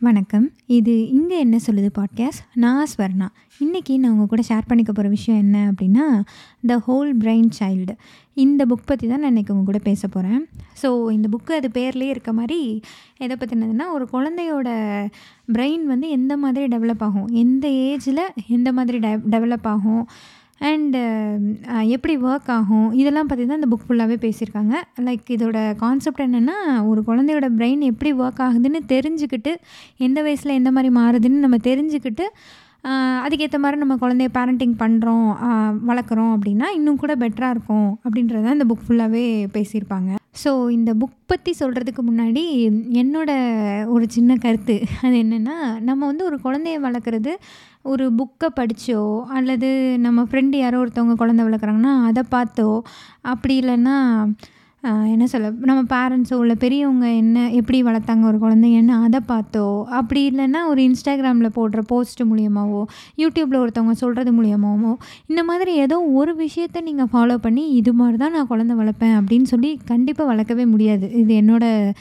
வணக்கம். இது இங்கே என்ன சொல்லுது பாட்காஸ்ட் நான் ஸ்வர்ணா. இன்றைக்கி நான் உங்கள் கூட ஷேர் பண்ணிக்க போகிற விஷயம் என்ன அப்படின்னா த ஹோல் பிரைன் சைல்டு இந்த புக் பற்றி தான் நான் இன்றைக்கி உங்கள் கூட பேச போகிறேன் ஸோ இந்த புக்கு அது பேர்லேயே இருக்க மாதிரி எதை பற்றினதுன்னா ஒரு குழந்தையோட பிரெயின் வந்து எந்த மாதிரி டெவலப் ஆகும்? எந்த ஏஜில் எந்த மாதிரி டெவலப் ஆகும்? அண்டு um, எப்படி ஒர்க் ஆகும்? இதெல்லாம் பற்றி தான் இந்த புக் ஃபுல்லாகவே பேசியிருக்காங்க. லைக் இதோட கான்செப்ட் என்னென்னா ஒரு குழந்தையோட பிரெயின் எப்படி ஒர்க் ஆகுதுன்னு தெரிஞ்சுக்கிட்டு எந்த வயசில் எந்த மாதிரி மாறுதுன்னு நம்ம தெரிஞ்சுக்கிட்டு அதுக்கேற்ற மாதிரி நம்ம குழந்தைய பேரண்டிங் பண்ணுறோம் வளர்க்குறோம் அப்படின்னா இன்னும் கூட பெட்டராக இருக்கும் அப்படின்றத இந்த புக் ஃபுல்லாகவே பேசியிருப்பாங்க. ஸோ இந்த புக் பற்றி சொல்கிறதுக்கு முன்னாடி என்னோட ஒரு சின்ன கருத்து. அது என்னென்னா நம்ம வந்து ஒரு குழந்தைய வளர்க்குறது ஒரு புக்கை படித்தோ அல்லது நம்ம ஃப்ரெண்டு யாரோ ஒருத்தவங்க குழந்த வளர்க்குறாங்கன்னா அதை பார்த்தோ அப்படி இல்லைன்னா என்ன சொல்ல நம்ம பேரண்ட்ஸோ இல்லை பெரியவங்க என்ன எப்படி வளர்த்தாங்க ஒரு குழந்தைங்கன்னு அதை பார்த்தோ அப்படி இல்லைன்னா ஒரு இன்ஸ்டாகிராமில் போடுற போஸ்ட் மூலியமாகவோ யூடியூப்பில் ஒருத்தவங்க சொல்கிறது மூலியமாகவோ இந்த மாதிரி ஏதோ ஒரு விஷயத்த நீங்கள் ஃபாலோ பண்ணி இது மாதிரி தான் நான் குழந்த வளர்ப்பேன் அப்படின்னு சொல்லி கண்டிப்பாக வளர்க்கவே முடியாது. இது என்னோடய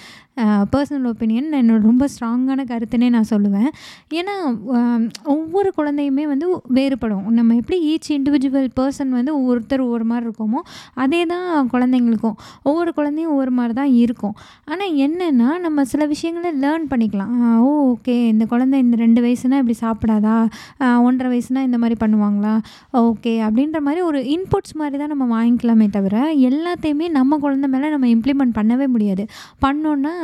பர்சனல் ஒப்பீனியன் என்னோட ரொம்ப ஸ்ட்ராங்கான கருத்துனே நான் சொல்லுவேன். ஏன்னா ஒவ்வொரு குழந்தையுமே வந்து வேறுபடும். நம்ம எப்படி ஈச் இண்டிவிஜுவல் பர்சன் வந்து ஒவ்வொருத்தர் ஒவ்வொரு மாதிரி இருக்கோமோ அதே தான் குழந்தைங்களுக்கும். ஒவ்வொரு குழந்தையும் ஒவ்வொரு மாதிரி தான் இருக்கும். ஆனால் என்னென்னா நம்ம சில விஷயங்களை லேர்ன் பண்ணிக்கலாம். ஓ ஓகே இந்த குழந்தை இந்த ரெண்டு வயசுனால் இப்படி சாப்பிடாதா? ஒன்றரை வயசுனால் இந்த மாதிரி பண்ணுவாங்களா? ஓகே அப்படின்ற மாதிரி ஒரு இன்புட்ஸ் மாதிரி தான் நம்ம வாங்கிக்கலாமே தவிர எல்லாத்தையுமே நம்ம குழந்தை மேலே நம்ம இம்ப்ளிமெண்ட் பண்ணவே முடியாது. பண்ணோன்னா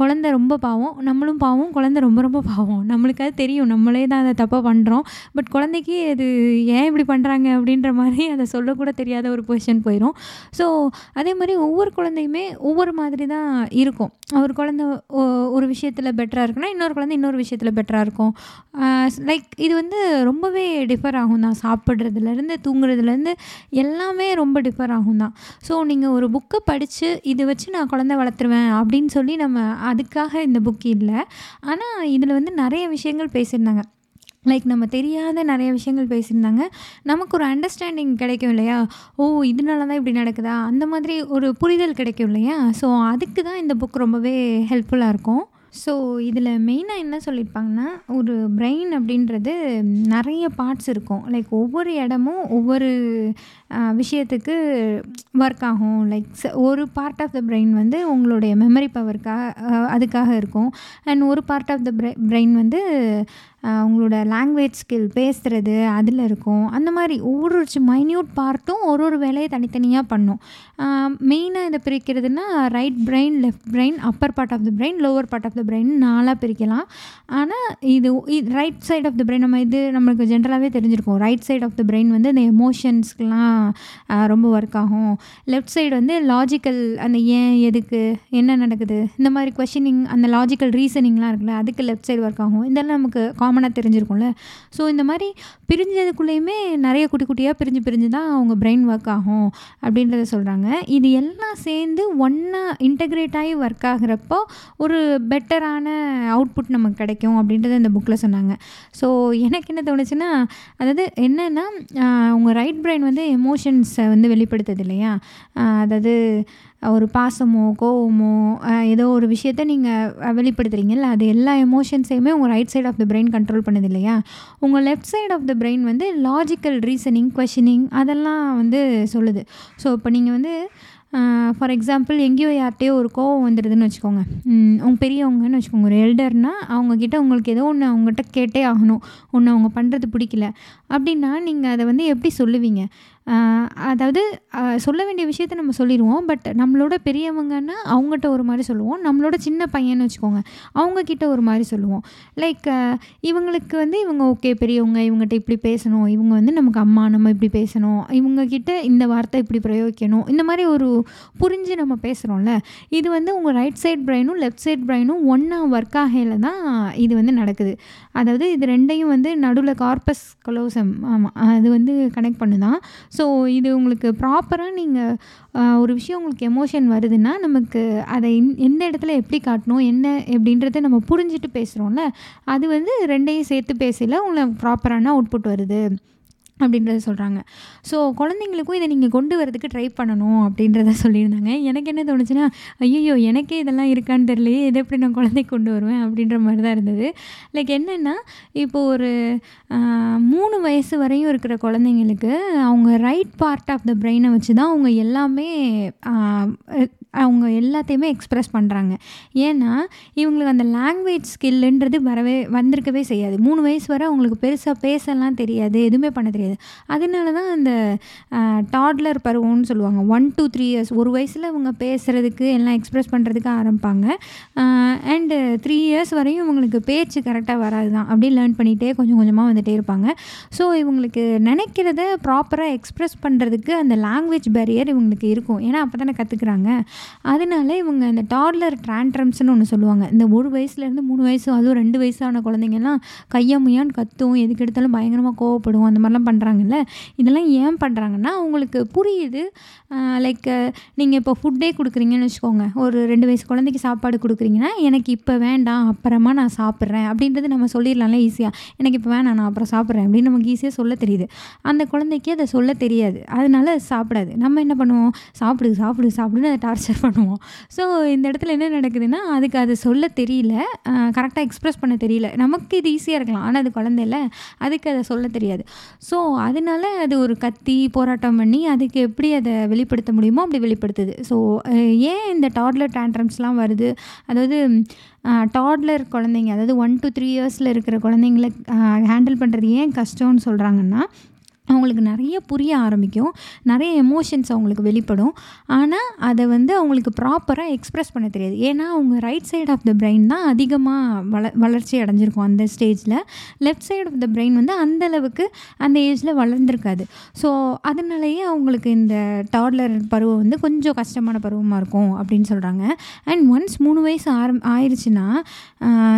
குழந்த ரொம்ப பாவம் நம்மளும் பாவம் குழந்த ரொம்ப ரொம்ப பாவம். நம்மளுக்கு அது தெரியும் நம்மளே தான் அதை தப்பாக பண்ணுறோம் பட் குழந்தைக்கு அது ஏன் இப்படி பண்ணுறாங்க அப்படின்ற மாதிரி அதை சொல்லக்கூட தெரியாத ஒரு பொசிஷன் போயிடும் ஸோ அதே மாதிரி ஒவ்வொரு குழந்தையுமே ஒவ்வொரு மாதிரி தான் இருக்கும். ஒரு குழந்த ஒரு விஷயத்தில் பெட்டராக இருக்குன்னா இன்னொரு குழந்தை இன்னொரு விஷயத்தில் பெட்டராக இருக்கும். லைக் இது வந்து ரொம்பவே டிஃபர் ஆகும் தான். சாப்பிட்றதுலேருந்து தூங்குறதுலேருந்து எல்லாமே ரொம்ப டிஃபர் ஆகும் தான். ஸோ நீங்கள் ஒரு புக்கை படித்து இதை வச்சு நான் குழந்தை வளர்த்துருவேன் அப்படின்னு சொல்லி நம்ம அதுக்காக இந்த புக் இல்லை. ஆனால் இதில் வந்து நிறைய விஷயங்கள் பேசியிருந்தாங்க. லைக் நம்ம தெரியாத நிறைய விஷயங்கள் பேசியிருந்தாங்க. நமக்கு ஒரு அண்டர்ஸ்டாண்டிங் கிடைக்கும் இல்லையா? ஓ இதனால தான் இப்படி நடக்குதா? அந்த மாதிரி ஒரு புரிதல் கிடைக்கும் இல்லையா? ஸோ அதுக்கு தான் இந்த புக் ரொம்பவே ஹெல்ப்ஃபுல்லாக இருக்கும். ஸோ இதில் மெயினாக என்ன சொல்லியிருப்பாங்கன்னா ஒரு பிரெயின் அப்படின்றது நிறைய பார்ட்ஸ் இருக்கும். லைக் ஒவ்வொரு இடமும் ஒவ்வொரு விஷயத்துக்கு ஒர்க் ஆகும். லைக் ஒரு பார்ட் ஆஃப் த பிரெயின் வந்து உங்களுடைய மெமரி பவருக்காக அதுக்காக இருக்கும். அண்ட் ஒரு பார்ட் ஆஃப் த பிரெயின் வந்து அவங்களோட லாங்குவேஜ் ஸ்கில் பேசுகிறது அதில் இருக்கும். அந்த மாதிரி ஒவ்வொரு மைன்யூட் பார்ட்டும் ஒரு ஒரு வேலையை தனித்தனியாக பண்ணும். மெயினாக இதை பிரிக்கிறதுனா right brain left brain upper part of the brain lower part of the brain நாலாக பிரிக்கலாம். ஆனால் இது right side of the brain நம்ம இது நம்மளுக்கு ஜென்ரலாகவே தெரிஞ்சிருக்கும். Right side of the brain வந்து இந்த எமோஷன்ஸ்க்கெலாம் ரொம்ப ஒர்க் ஆகும். லெஃப்ட் சைடு வந்து லாஜிக்கல் அந்த ஏன் எதுக்கு என்ன நடக்குது இந்த மாதிரி கொஷினிங் அந்த லாஜிக்கல் ரீசனிங்லாம் இருக்குல்ல அதுக்கு லெஃப்ட் சைடு ஒர்க் ஆகும். இதெல்லாம் நமக்கு காமனாக தெரிஞ்சிருக்கும்ல. ஸோ இந்த மாதிரி பிரிஞ்சதுக்குள்ளேயுமே நிறைய குட்டி குட்டியாக பிரிஞ்சு பிரிஞ்சு தான் அவங்க பிரெயின் ஒர்க் ஆகும் அப்படின்றத சொல்கிறாங்க இது எல்லாம் சேர்ந்து ஒன்றா இன்டகிரேட் ஆகி ஒர்க் ஆகிறப்போ ஒரு பெட்டரான அவுட்புட் நமக்கு கிடைக்கும் அப்படின்றத இந்த புக்கில் சொன்னாங்க. ஸோ எனக்கு என்ன தோணுச்சுன்னா அதாவது என்னென்னா உங்கள் ரைட் பிரெயின் வந்து எமோஷன்ஸை வந்து வெளிப்படுத்துது இல்லையா? அதாவது ஒரு பாசமோ கோவமோ ஏதோ ஒரு விஷயத்த நீங்கள் வெளிப்படுத்துகிறீங்கல்ல அது எல்லா எமோஷன்ஸையுமே உங்கள் right side of the brain control பண்ணுது இல்லையா? உங்கள் left side of the brain வந்து லாஜிக்கல் ரீசனிங் கொஷினிங் அதெல்லாம் வந்து சொல்லுது. ஸோ இப்போ நீங்கள் வந்து ஃபார் எக்ஸாம்பிள் எங்கேயோ யார்கிட்டயோ ஒரு கோவம் வந்துடுதுன்னு வச்சுக்கோங்க. அவங்க பெரியவங்கன்னு வச்சுக்கோங்க. ஒரு எல்டர்னால் அவங்கக்கிட்ட உங்களுக்கு ஏதோ ஒன்று அவங்ககிட்ட கேட்டே ஆகணும். ஒன்று அவங்க பண்ணுறது பிடிக்கல. அப்படின்னா நீங்கள் அதை வந்து எப்படி சொல்லுவீங்க? அதாவது சொல்ல வேண்டிய விஷயத்த நம்ம சொல்லிடுவோம். பட் நம்மளோட பெரியவங்கன்னா அவங்ககிட்ட ஒரு மாதிரி சொல்லுவோம். நம்மளோட சின்ன பையன்னு வச்சுக்கோங்க அவங்கக்கிட்ட ஒரு மாதிரி சொல்லுவோம். லைக் இவங்களுக்கு வந்து இவங்க ஓகே பெரியவங்க இவங்ககிட்ட இப்படி பேசணும். இவங்க வந்து நமக்கு அம்மா நம்ம இப்படி பேசணும். இவங்கக்கிட்ட இந்த வார்த்தை இப்படி பிரயோகிக்கணும். இந்த மாதிரி ஒரு புரிஞ்சு நம்ம பேசுகிறோம்ல இது வந்து உங்கள் ரைட் சைட் பிரெயினும் லெஃப்ட் சைட் பிரெயினும் ஒன்றா ஒர்க் ஆகையில் தான் இது வந்து நடக்குது. அதாவது இது ரெண்டையும் வந்து நடுவில் கார்பஸ் கலோசம் ஆமாம் அது வந்து கனெக்ட் பண்ணுதான். ஸோ இது உங்களுக்கு ப்ராப்பராக நீங்கள் ஒரு விஷயம் உங்களுக்கு எமோஷன் வருதுன்னா நமக்கு அதை எந்த இடத்துல எப்படி காட்டணும் என்ன எப்படின்றத நம்ம புரிஞ்சுட்டு பேசுகிறோம்ல அது வந்து ரெண்டையும் சேர்த்து பேசல உங்களுக்கு ப்ராப்பரான அவுட்புட் வருது. அப்படின்றத சொல்கிறாங்க ஸோ குழந்தைங்களுக்கும் இதை நீங்கள் கொண்டு வரதுக்கு ட்ரை பண்ணணும் அப்படின்றத சொல்லியிருந்தாங்க. எனக்கு என்ன தோணுச்சுன்னா ஐயோ எனக்கே இதெல்லாம் இருக்கான்னு தெரியலையே இதை எப்படி நான் குழந்தைக்கு கொண்டு வருவேன் அப்படின்ற மாதிரி தான் இருந்தது. லைக் என்னென்னா இப்போ ஒரு மூணு வயசு வரையும் இருக்கிற குழந்தைங்களுக்கு அவங்க ரைட் பார்ட் ஆஃப் த பிரெயினை வச்சு தான் அவங்க எல்லாமே அவங்க எல்லாத்தையுமே எக்ஸ்ப்ரெஸ் பண்ணுறாங்க ஏன்னா இவங்களுக்கு அந்த லாங்குவேஜ் ஸ்கில்லுன்றது வரவே வந்திருக்கவே செய்யாது. மூணு வயசு வரை அவங்களுக்கு பெருசாக பேசலாம் தெரியாது எதுவுமே பண்ண தெரியாது. அதனால தான் அந்த டாட்லர் பருவம்னு சொல்லுவாங்க. ஒன் டூ த்ரீ இயர்ஸ் ஒரு வயசில் இவங்க பேசுகிறதுக்கு எல்லாம் எக்ஸ்ப்ரெஸ் பண்ணுறதுக்கு ஆரம்பிப்பாங்க. அண்டு த்ரீ இயர்ஸ் வரையும் இவங்களுக்கு பேச்சு கரெக்டாக வராது தான். அப்படியே லேர்ன் பண்ணிகிட்டே கொஞ்சம் கொஞ்சமாக வந்துகிட்டே இருப்பாங்க. ஸோ இவங்களுக்கு நினைக்கிறத ப்ராப்பராக எக்ஸ்ப்ரெஸ் பண்ணுறதுக்கு அந்த லாங்குவேஜ் பேரியர் இவங்களுக்கு இருக்கும். ஏன்னா அப்போ தானே கற்றுக்குறாங்க அதனால இவங்க அந்த டாட்லர் ட்ரான்ட்ரம்ஸ்னு ஒன்று சொல்லுவாங்க. இந்த ஒரு வயசுலேருந்து மூணு வயசு அதுவும் ரெண்டு வயசான குழந்தைங்கலாம் கையாமுயான்னு கத்தும். எதுக்கு எடுத்தாலும் பயங்கரமாக கோவப்படும் அந்த மாதிரிலாம் பண்ணுறாங்கல்ல இதெல்லாம் ஏன் பண்ணுறாங்கன்னா அவங்களுக்கு புரியுது. லைக் நீங்கள் இப்போ ஃபுட்டே கொடுக்குறீங்கன்னு வச்சுக்கோங்க. ஒரு ரெண்டு வயசு குழந்தைக்கு சாப்பாடு கொடுக்குறீங்கன்னா எனக்கு இப்போ வேண்டாம் அப்புறமா நான் சாப்பிட்றேன் அப்படின்றது நம்ம சொல்லிடலாம்ல ஈஸியாக எனக்கு இப்போ வேணாம் நான் அப்புறம் சாப்பிட்றேன் அப்படின்னு நமக்கு ஈஸியாக சொல்ல தெரியுது. அந்த குழந்தைக்கு அதை சொல்ல தெரியாது. அதனால சாப்பிடாது. நம்ம என்ன பண்ணுவோம்? சாப்பிடு சாப்பிடு சாப்பிடுன்னு அதை டார்ச்சர் பண்ணுவோம். ஸோ இந்த இடத்துல என்ன நடக்குதுன்னா அதுக்கு அதை சொல்ல தெரியல. கரெக்டாக எக்ஸ்ப்ரெஸ் பண்ண தெரியல. நமக்கு இது ஈஸியாக இருக்கலாம். ஆனால் அது குழந்தையில அதுக்கு அதை சொல்ல தெரியாது. ஸோ அதனால அது ஒரு கத்தி போராட்டம் பண்ணி அதுக்கு எப்படி அதை வெளிப்படுத்த முடியுமோ அப்படி வெளிப்படுத்துது. ஸோ ஏன் இந்த டாட்லர் டேண்ட்ரம்ஸ்லாம் வருது? அதாவது டாட்லர் குழந்தைங்க அதாவது ஒன் டு த்ரீ இயர்ஸில் இருக்கிற குழந்தைங்கள ஹேண்டில் பண்ணுறது ஏன் கஷ்டம்னு சொல்கிறாங்கன்னா அவங்களுக்கு நிறைய புரிய ஆரம்பிக்கும். நிறைய எமோஷன்ஸ் அவங்களுக்கு வெளிப்படும். ஆனால் அதை வந்து அவங்களுக்கு ப்ராப்பராக எக்ஸ்ப்ரெஸ் பண்ண தெரியாது. ஏன்னா அவங்க right side of the brain தான் அதிகமாக வள வளர்ச்சி அடைஞ்சிருக்கும் அந்த ஸ்டேஜில் left side of the brain வந்து அந்தளவுக்கு அந்த ஏஜில் வளர்ந்துருக்காது. ஸோ அதனாலேயே அவங்களுக்கு இந்த டாட்லர் பருவம் வந்து கொஞ்சம் கஷ்டமான பருவமாக இருக்கும் அப்படின்னு சொல்கிறாங்க அண்ட் ஒன்ஸ் மூணு வயசு ஆரம் ஆயிடுச்சுன்னா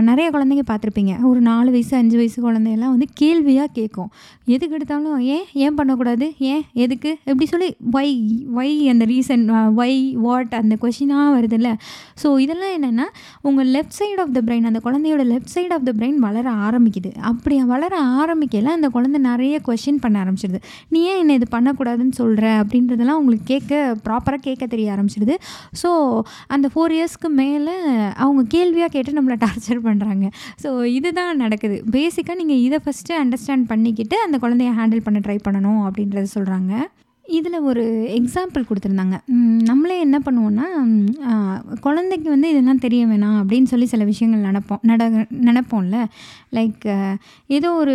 நிறைய குழந்தைங்க பார்த்துருப்பீங்க. ஒரு நாலு வயசு அஞ்சு வயசு குழந்தையெல்லாம் வந்து கேள்வியாக கேட்கும். எதுக்கு எடுத்தாலும் ஏன் ஏன் பண்ணக்கூடாது? ஏன்? எதுக்கு? எப்படி சொல்லி ஒய் ஒய் அந்த ரீசன் ஒய் வாட் அந்த கொஷினாக வருதுல்ல. ஸோ இதெல்லாம் என்னென்னா உங்கள் left side of the brain அந்த குழந்தையோட left side of the brain வளர ஆரம்பிக்குது. அப்படி வளர ஆரம்பிக்கல அந்த குழந்தை நிறைய கொஷின் பண்ண ஆரம்பிச்சிடுது நீ ஏன் என்ன இது பண்ணக்கூடாதுன்னு சொல்கிற அப்படின்றதெல்லாம் உங்களுக்கு கேட்க ப்ராப்பராக கேட்க தெரிய ஆரம்பிச்சிடுது ஸோ அந்த ஃபோர் இயர்ஸ்க்கு மேலே அவங்க கேள்வியாக கேட்டு நம்மளை டார்ச்சர் பண்ணுறாங்க ஸோ இதுதான் நடக்குது. பேசிக்காக நீங்கள் இதை ஃபஸ்ட்டு அண்டர்ஸ்டாண்ட் பண்ணிக்கிட்டு அந்த குழந்தைய ஹேண்டில் பண்ண ட்ரை பண்ணணும் அப்படின்றத சொல்கிறாங்க இதில் ஒரு எக்ஸாம்பிள் கொடுத்துருந்தாங்க. நம்மளே என்ன பண்ணுவோன்னா குழந்தைக்கு வந்து இதெல்லாம் தெரிய வேணாம் அப்படின்னு சொல்லி சில விஷயங்கள் நடப்போம். நட நினப்போம்ல லைக் ஏதோ ஒரு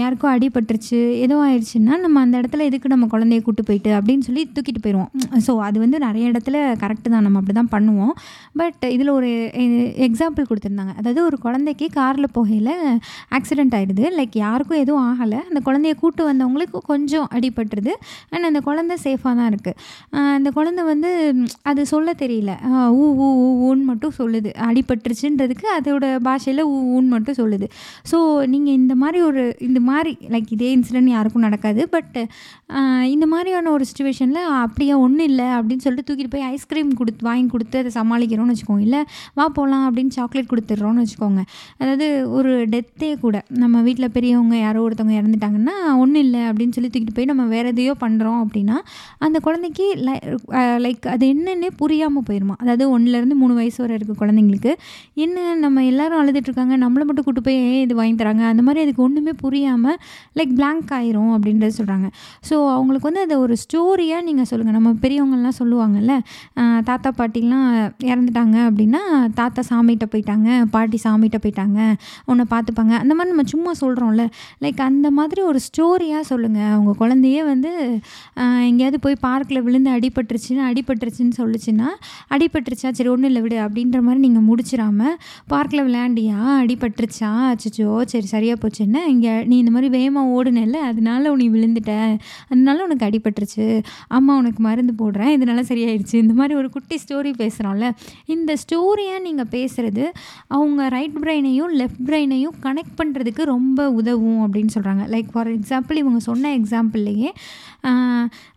யாருக்கோ அடிபட்டுருச்சு ஏதோ ஆயிடுச்சுன்னா நம்ம அந்த இடத்துல எதுக்கு நம்ம குழந்தைய கூட்டு போயிட்டு அப்படின்னு சொல்லி தூக்கிட்டு போயிடுவோம். ஸோ அது வந்து நிறைய இடத்துல கரெக்டு தான். நம்ம அப்படி தான் பண்ணுவோம். பட் இதில் ஒரு எக்ஸாம்பிள் கொடுத்துருந்தாங்க. அதாவது ஒரு குழந்தைக்கு காரில் போகையில் ஆக்சிடெண்ட் ஆகிடுது லைக் யாருக்கும் எதுவும் ஆகலை. அந்த குழந்தைய கூட்டு வந்தவங்களுக்கு கொஞ்சம் அடிபட்டுருது. அண்ட் அந்த குழந்தை சேஃபாக தான் இருக்குது அந்த குழந்தை வந்து அது சொல்ல தெரியல. ஊ ஊ ஊ ஊன்னு மட்டும் சொல்லுது. அடிபட்டுருச்சுன்றதுக்கு அதோட பாஷையில் ஊ ஊன்னு மட்டும் சொல்லுது. ஸோ நீங்கள் இந்த மாதிரி ஒரு இந்த மாதிரி லைக் இதே இன்சிடென்ட் யாருக்கும் நடக்காது. பட் இந்த மாதிரியான ஒரு சுச்சுவேஷனில் அப்படியே ஒன்றும் இல்லை அப்படின்னு சொல்லிட்டு தூக்கிட்டு போய் ஐஸ்கிரீம் கொடுத்து வாங்கி கொடுத்து அதை சமாளிக்கிறோம்னு வச்சுக்கோங்க. இல்லை வா போகலாம் அப்படின்னு சாக்லேட் கொடுத்துட்றோன்னு வச்சுக்கோங்க. அதாவது ஒரு டெத்தே கூட. நம்ம வீட்டில் பெரியவங்க யாரோ ஒருத்தவங்க இறந்துட்டாங்கன்னா ஒன்றும் இல்லை அப்படின்னு சொல்லி தூக்கிட்டு போய் நம்ம வேறு எதையோ பண்ணுறோம் அப்படின்னா அந்த குழந்தைக்கு லைக் அது என்னென்னே புரியாமல் போயிருமா? அதாவது ஒன்றுலேருந்து மூணு வயசு வரை இருக்க குழந்தைங்களுக்கு என்ன நம்ம எல்லாரும் அழுதுட்டுருக்காங்க நம்மளை மட்டும் கூட்டு போய் ஏன் இது வாங்கி தராங்க? அந்த மாதிரி அதுக்கு ஒன்றுமே புரியாமல் லைக் பிளாங்க் ஆயிரும் அப்படின்றத சொல்கிறாங்க ஸோ அவங்களுக்கு வந்து அதை ஒரு ஸ்டோரியாக நீங்கள் சொல்லுங்கள் நம்ம பெரியவங்கள்லாம் சொல்லுவாங்கல்ல தாத்தா பாட்டிலாம் இறந்துட்டாங்க அப்படின்னா தாத்தா சாமிகிட்ட போயிட்டாங்க பாட்டி சாமிகிட்ட போயிட்டாங்க உன்னை பார்த்துப்பாங்க. அந்த மாதிரி நம்ம சும்மா சொல்கிறோம்ல லைக் அந்த மாதிரி ஒரு ஸ்டோரியாக சொல்லுங்கள் அவங்க குழந்தையே வந்து எங்கேயாவது போய் பார்க்கில் விழுந்து அடிபட்டுருச்சுன்னு அடிபட்டுருச்சுன்னு சொல்லுச்சுன்னா அடிபட்டுருச்சா? சரி ஒன்றும் இல்லை விடு அப்படின்ற மாதிரி நீங்கள் முடிச்சிடாம பார்க்கில் விளையாண்டியா? அடிபட்டுருச்சா? அச்சோ சரி சரியாக போச்சுன்னா இங்கே நீ இந்த மாதிரி வேகமாக ஓடுனல்ல அதனால உனி விழுந்துட்ட. அதனால உனக்கு அடிபட்டுருச்சு. அம்மா உனக்கு மருந்து போடுறேன். இதனால சரியாயிடுச்சு இந்த மாதிரி ஒரு குட்டி ஸ்டோரி பேசுகிறோம்ல இந்த ஸ்டோரியாக நீங்கள் பேசுகிறது அவங்க ரைட் பிரெயினையும் லெஃப்ட் பிரெயினையும் கனெக்ட் பண்ணுறதுக்கு ரொம்ப உதவும் அப்படின்னு சொல்கிறாங்க லைக் ஃபார் எக்ஸாம்பிள் இவங்க சொன்ன எக்ஸாம்பிள்லேயே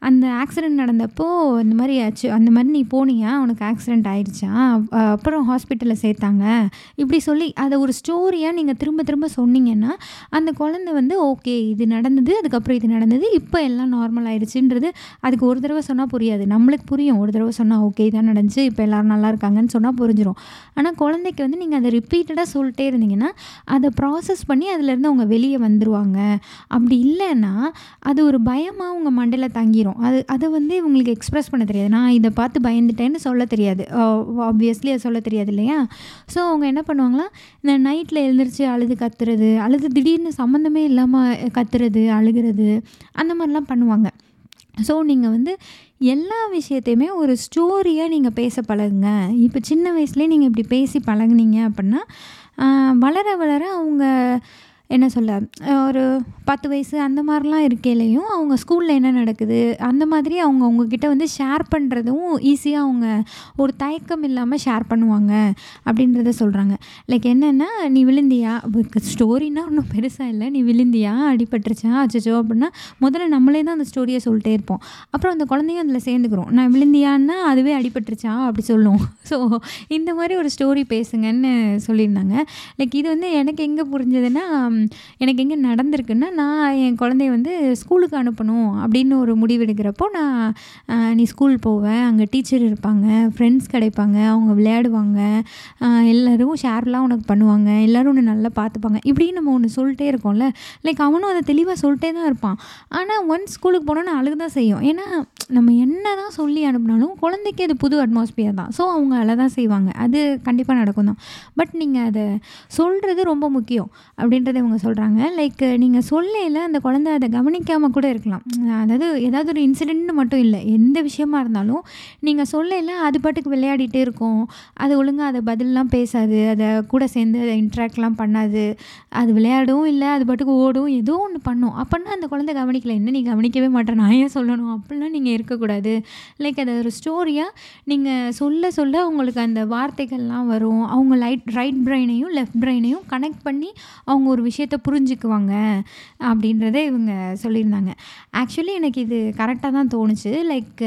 அந்த ஆக்சிடெண்ட் நடந்தப்போ இந்த மாதிரி ஆச்சு அந்த மாதிரி நீ போனியா? உனக்கு ஆக்சிடெண்ட் ஆயிடுச்சா? அப்புறம் ஹாஸ்பிட்டலில் சேர்த்தாங்க. இப்படி சொல்லி அதை ஒரு ஸ்டோரியாக நீங்கள் திரும்ப திரும்ப சொன்னீங்கன்னா அந்த குழந்தை வந்து ஓகே இது நடந்தது அதுக்கப்புறம் இது நடந்தது இப்போ எல்லாம் நார்மல் ஆயிடுச்சுன்றது அதுக்கு ஒரு தடவை சொன்னால் புரியாது. நம்மளுக்கு புரியும். ஒரு தடவை சொன்னால் ஓகே இதான் நடந்துச்சு இப்போ எல்லோரும் நல்லா இருக்காங்கன்னு சொன்னால் புரிஞ்சிடும் ஆனால் குழந்தைக்கு வந்து நீங்கள் அதை ரிப்பீட்டடாக சொல்லிட்டே இருந்தீங்கன்னா அதை ப்ராசஸ் பண்ணி அதுலேருந்து அவங்க வெளியே வந்துடுவாங்க அப்படி இல்லைன்னா அது ஒரு பயமாக உங்கள் மண்டையில் தங்கிரும். அது அதை வந்து இவங்களுக்கு எக்ஸ்ப்ரெஸ் பண்ண தெரியாது. நான் இதை பார்த்து பயந்துட்டேன்னு சொல்ல தெரியாது. ஆப்வியஸ்லி அது சொல்ல தெரியாது இல்லையா? ஸோ அவங்க என்ன பண்ணுவாங்கன்னா இந்த நைட்டில் எழுந்திரிச்சு அழுது கத்துறது அழுது திடீர்னு சம்மந்தமே இல்லாமல் கத்துறது அழுகிறது அந்த மாதிரிலாம் பண்ணுவாங்க. ஸோ நீங்கள் வந்து எல்லா விஷயத்தையுமே ஒரு ஸ்டோரியாக நீங்கள் பேச பழகுங்க. இப்போ சின்ன வயசுலேயே நீங்கள் இப்படி பேசி பழகுனீங்க அப்படின்னா வளர வளர அவங்க என்ன சொல்ல ஒரு பத்து வயசு அந்த மாதிரிலாம் இருக்கையிலையும் அவங்க ஸ்கூலில் என்ன நடக்குது அந்த மாதிரி அவங்க உங்ககிட்ட வந்து ஷேர் பண்ணுறதும் ஈஸியாக அவங்க ஒரு தயக்கம் இல்லாமல் ஷேர் பண்ணுவாங்க அப்படின்றத சொல்கிறாங்க லைக் என்னென்னா நீ விழுந்தியா? ஸ்டோரினா ஒன்றும் பெருசாக இல்லை. நீ விழுந்தியா? அடிபட்டுருச்சா? அச்சச்சோ அப்படின்னா முதல்ல நம்மளே தான் அந்த ஸ்டோரியை சொல்லிட்டே இருப்போம். அப்புறம் அந்த குழந்தையும் அதில் சேர்ந்துக்கிறோம். நான் விழுந்தியான்னா அதுவே அடிபட்டுருச்சா? அப்படி சொல்லுவோம். ஸோ இந்த மாதிரி ஒரு ஸ்டோரி பேசுங்கன்னு சொல்லியிருந்தாங்க. லைக் இது வந்து எனக்கு எங்கே புரிஞ்சதுன்னா எனக்கு எங்கே நடந்திருக்குன்னா நான் என் குழந்தைய வந்து ஸ்கூலுக்கு அனுப்பணும் அப்படின்னு ஒரு முடிவு எடுக்கிறப்போ நான் நீ ஸ்கூல் போவேன் அங்கே டீச்சர் இருப்பாங்க ஃப்ரெண்ட்ஸ் கிடைப்பாங்க அவங்க விளையாடுவாங்க எல்லோரும் ஷேர்லாம் உனக்கு பண்ணுவாங்க எல்லோரும் ஒன்று நல்லா பார்த்துப்பாங்க இப்படின்னு நம்ம ஒன்று சொல்லிட்டே இருக்கோம்ல. லைக் அவனும் அதை தெளிவாக சொல்லிட்டே தான் இருப்பான். ஆனால் ஒன்ஸ் ஸ்கூலுக்கு போனோன்னு அழுகு தான் செய்யும். ஏன்னா நம்ம என்ன தான் சொல்லி அனுப்பினாலும் குழந்தைக்கு அது புது அட்மாஸ்பியர் தான். ஸோ அவங்க அழ தான் செய்வாங்க. அது கண்டிப்பாக நடக்கும் தான் பட் நீங்கள் அதை சொல்கிறது ரொம்ப முக்கியம். அப்படின்றத அவங்க சொல்கிறாங்க லைக் நீங்கள் சொல்லையில் அந்த குழந்தை அதை கவனிக்காமல் கூட இருக்கலாம். அதாவது ஏதாவது ஒரு இன்சிடென்ட்னு மட்டும் இல்லை எந்த விஷயமா இருந்தாலும் நீங்கள் சொல்லையில் அது பாட்டுக்கு விளையாடிட்டே இருக்கும். அது ஒழுங்காக அதை பதிலெலாம் பேசாது அதை கூட சேர்ந்து அதை இன்ட்ராக்ட்லாம் பண்ணாது. அது விளையாடவும் இல்லை அது பாட்டுக்கு ஓடும் ஏதோ ஒன்று பண்ணும். அப்படின்னா அந்த குழந்தை கவனிக்கல என்ன நீ கவனிக்கவே மாட்டேன் நான் ஏன் சொல்லணும்? அப்படிலாம் நீங்கள் இருக்கக்கூடாது. லைக் அதை ஒரு ஸ்டோரியாக நீங்கள் சொல்ல சொல்ல அவங்களுக்கு அந்த வார்த்தைகள்லாம் வரும். அவங்க லைட் ரைட் பிரெயினையும் லெஃப்ட் பிரெயினையும் கனெக்ட் பண்ணி அவங்க ஒரு விஷயம் விஷயத்த புரிஞ்சுக்குவாங்க அப்படின்றத இவங்க சொல்லியிருந்தாங்க. ஆக்சுவலி எனக்கு இது கரெக்டாக தான் தோணுச்சு. லைக்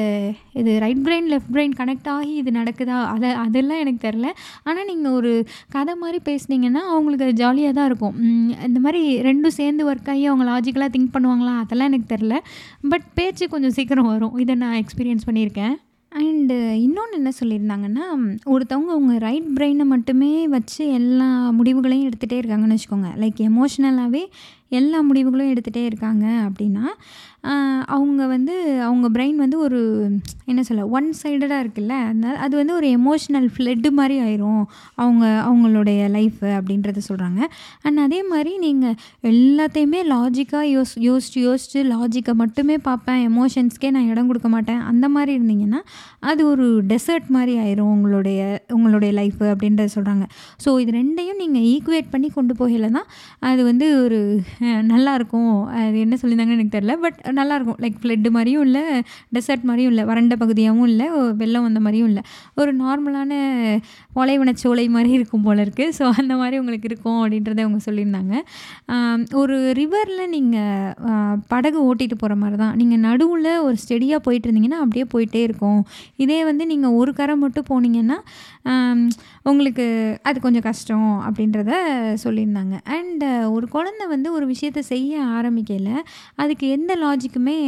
இது right brain left brain connect ஆகி இது நடக்குதா? அதை அதெல்லாம் எனக்கு தெரில. ஆனால் நீங்கள் ஒரு கதை மாதிரி பேசுனீங்கன்னா அவங்களுக்கு அது ஜாலியாக தான் இருக்கும். இந்த மாதிரி ரெண்டும் சேர்ந்து ஒர்க் ஆகி அவங்க லாஜிக்கலாக திங்க் பண்ணுவாங்களா? அதெல்லாம் எனக்கு தெரில. பட் பேச்சு கொஞ்சம் சீக்கிரம் வரும். இதை நான் எக்ஸ்பீரியன்ஸ் பண்ணியிருக்கேன். அண்டு uh, இன்னொன்று என்ன சொல்லியிருந்தாங்கன்னா ஒருத்தவங்க அவங்க ரைட் பிரெயினை மட்டுமே வச்சு எல்லா முடிவுகளையும் எடுத்துகிட்டே இருக்காங்கன்னு வச்சுக்கோங்க. லைக் எமோஷ்னலாகவே எல்லா முடிவுகளும் எடுத்துகிட்டே இருக்காங்க அப்படின்னா அவங்க வந்து அவங்க பிரெயின் வந்து ஒரு என்ன சொல்ல ஒன் சைடடாக இருக்குல்ல? அதனால் அது வந்து ஒரு எமோஷ்னல் ஃப்ளட்டு மாதிரி ஆயிரும். அவங்க அவங்களுடைய லைஃபு அப்படின்றத சொல்கிறாங்க அண்ட் அதே மாதிரி நீங்கள் எல்லாத்தையுமே லாஜிக்காக யோஸ் யோசிச்சு யோசிச்சு லாஜிக்கை மட்டுமே பார்ப்பேன். எமோஷன்ஸ்க்கே நான் இடம் கொடுக்க மாட்டேன். அந்த மாதிரி இருந்தீங்கன்னா அது ஒரு டெசர்ட் மாதிரி ஆயிரும் உங்களுடைய உங்களுடைய லைஃபு அப்படின்றத சொல்கிறாங்க ஸோ இது ரெண்டையும் நீங்கள் ஈக்குவேட் பண்ணி கொண்டு போகல தான் அது வந்து ஒரு நல்லாயிருக்கும் அது என்ன சொல்லியிருந்தாங்கன்னு எனக்கு தெரில பட் நல்லாயிருக்கும். லைக் ஃப்ளட்டு மாதிரியும் இல்லை டெசர்ட் மாதிரியும் இல்லை வறண்ட பகுதியாகவும் இல்லை வெள்ளம் வந்த மாதிரியும் இல்லை. ஒரு நார்மலான பாலைவனச்சோலை மாதிரி இருக்கும் போல இருக்குது ஸோ அந்த மாதிரி உங்களுக்கு இருக்கும் அப்படின்றத அவங்க சொல்லியிருந்தாங்க. ஒரு ரிவரில் நீங்கள் படகு ஓட்டிகிட்டு போகிற மாதிரி தான். நீங்கள் நடுவில் ஒரு ஸ்டெடியாக போயிட்டு இருந்தீங்கன்னா அப்படியே போயிட்டே இருக்கும். இதே வந்து நீங்கள் ஒரு கரை மட்டும் போனீங்கன்னா உங்களுக்கு அது கொஞ்சம் கஷ்டம் அப்படின்றத சொல்லியிருந்தாங்க. அண்ட் ஒரு குழந்தை வந்து ஒரு விஷயத்த செய்ய ஆரம்பிக்கல. அதுக்கு எந்த லாஜிக்குமே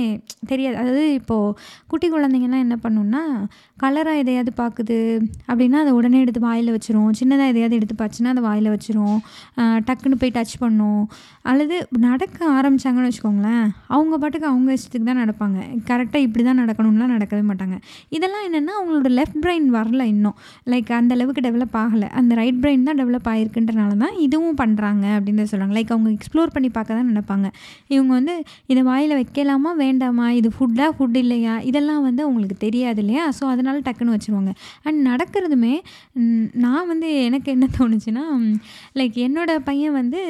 தெரியாது. அதாவது இப்போது குட்டி குழந்தைங்கலாம் என்ன பண்ணுன்னா கலராக எதையாவது பார்க்குது அப்படின்னா அதை உடனே எடுத்து வாயில் வச்சிரும். சின்னதாக எதையாவது எடுத்து பார்த்துன்னா அதை வாயில் வச்சிரும். டக்குன்னு போய் டச் பண்ணும். அல்லது நடக்க ஆரம்பித்தாங்கன்னு வச்சுக்கோங்களேன் அவங்க பாட்டுக்கு அவங்க இஷ்டத்துக்கு தான் நடப்பாங்க. கரெக்டாக இப்படி தான் நடக்கணும்லாம் நடக்கவே மாட்டாங்க. இதெல்லாம் என்னென்னா அவங்களோட லெஃப்ட் பிரெயின் வரல இன்னும். லைக் அந்த அளவுக்கு டெவலப் ஆகலை அந்த ரைட் பிரெயின் தான் டெவலப் ஆகிருக்குன்றனால தான் இதுவும் பண்ணுறாங்க அப்படின்னு சொல்கிறாங்க லைக் அவங்க எக்ஸ்ப்ளோர் பண்ணி பார்க்க தான் நினைப்பாங்க. இவங்க வந்து இதை வாயில் வைக்கலாமா? வேண்டாமா? இது ஃபுட்டாக ஃபுட் இல்லையா? இதெல்லாம் வந்து அவங்களுக்கு தெரியாது இல்லையா? ஸோ அதனால் டக்குன்னு வச்சுருவாங்க. அண்ட் நடக்கிறதுமே நான் வந்து எனக்கு என்ன தோணுச்சுன்னா லைக் என்னோடய பையன் வந்து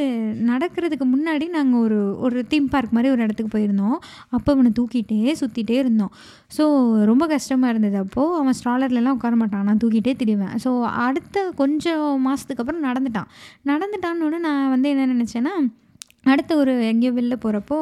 நடக்கிறதுக்கு முன்னாடி நாங்கள் ஒரு ஒரு தீம் பார்க் மாதிரி ஒரு இடத்துக்கு போயிருந்தோம். அப்போ அவனை தூக்கிட்டே சுற்றிட்டே இருந்தோம். ஸோ ரொம்ப கஷ்டமாக இருந்தது அப்போது அவன் ஸ்ட்ராலர்லலாம் உட்கார மாட்டான். நான் தூக்கிட்டே திரிவேன். ஸோ அடுத்த கொஞ்சம் மாதத்துக்கு அப்புறம் நடந்துட்டான். நடந்துட்டான்னு நான் வந்து என்ன நினச்சேன்னா அடுத்து ஒரு எங்கேயோ வெளில போகிறப்போ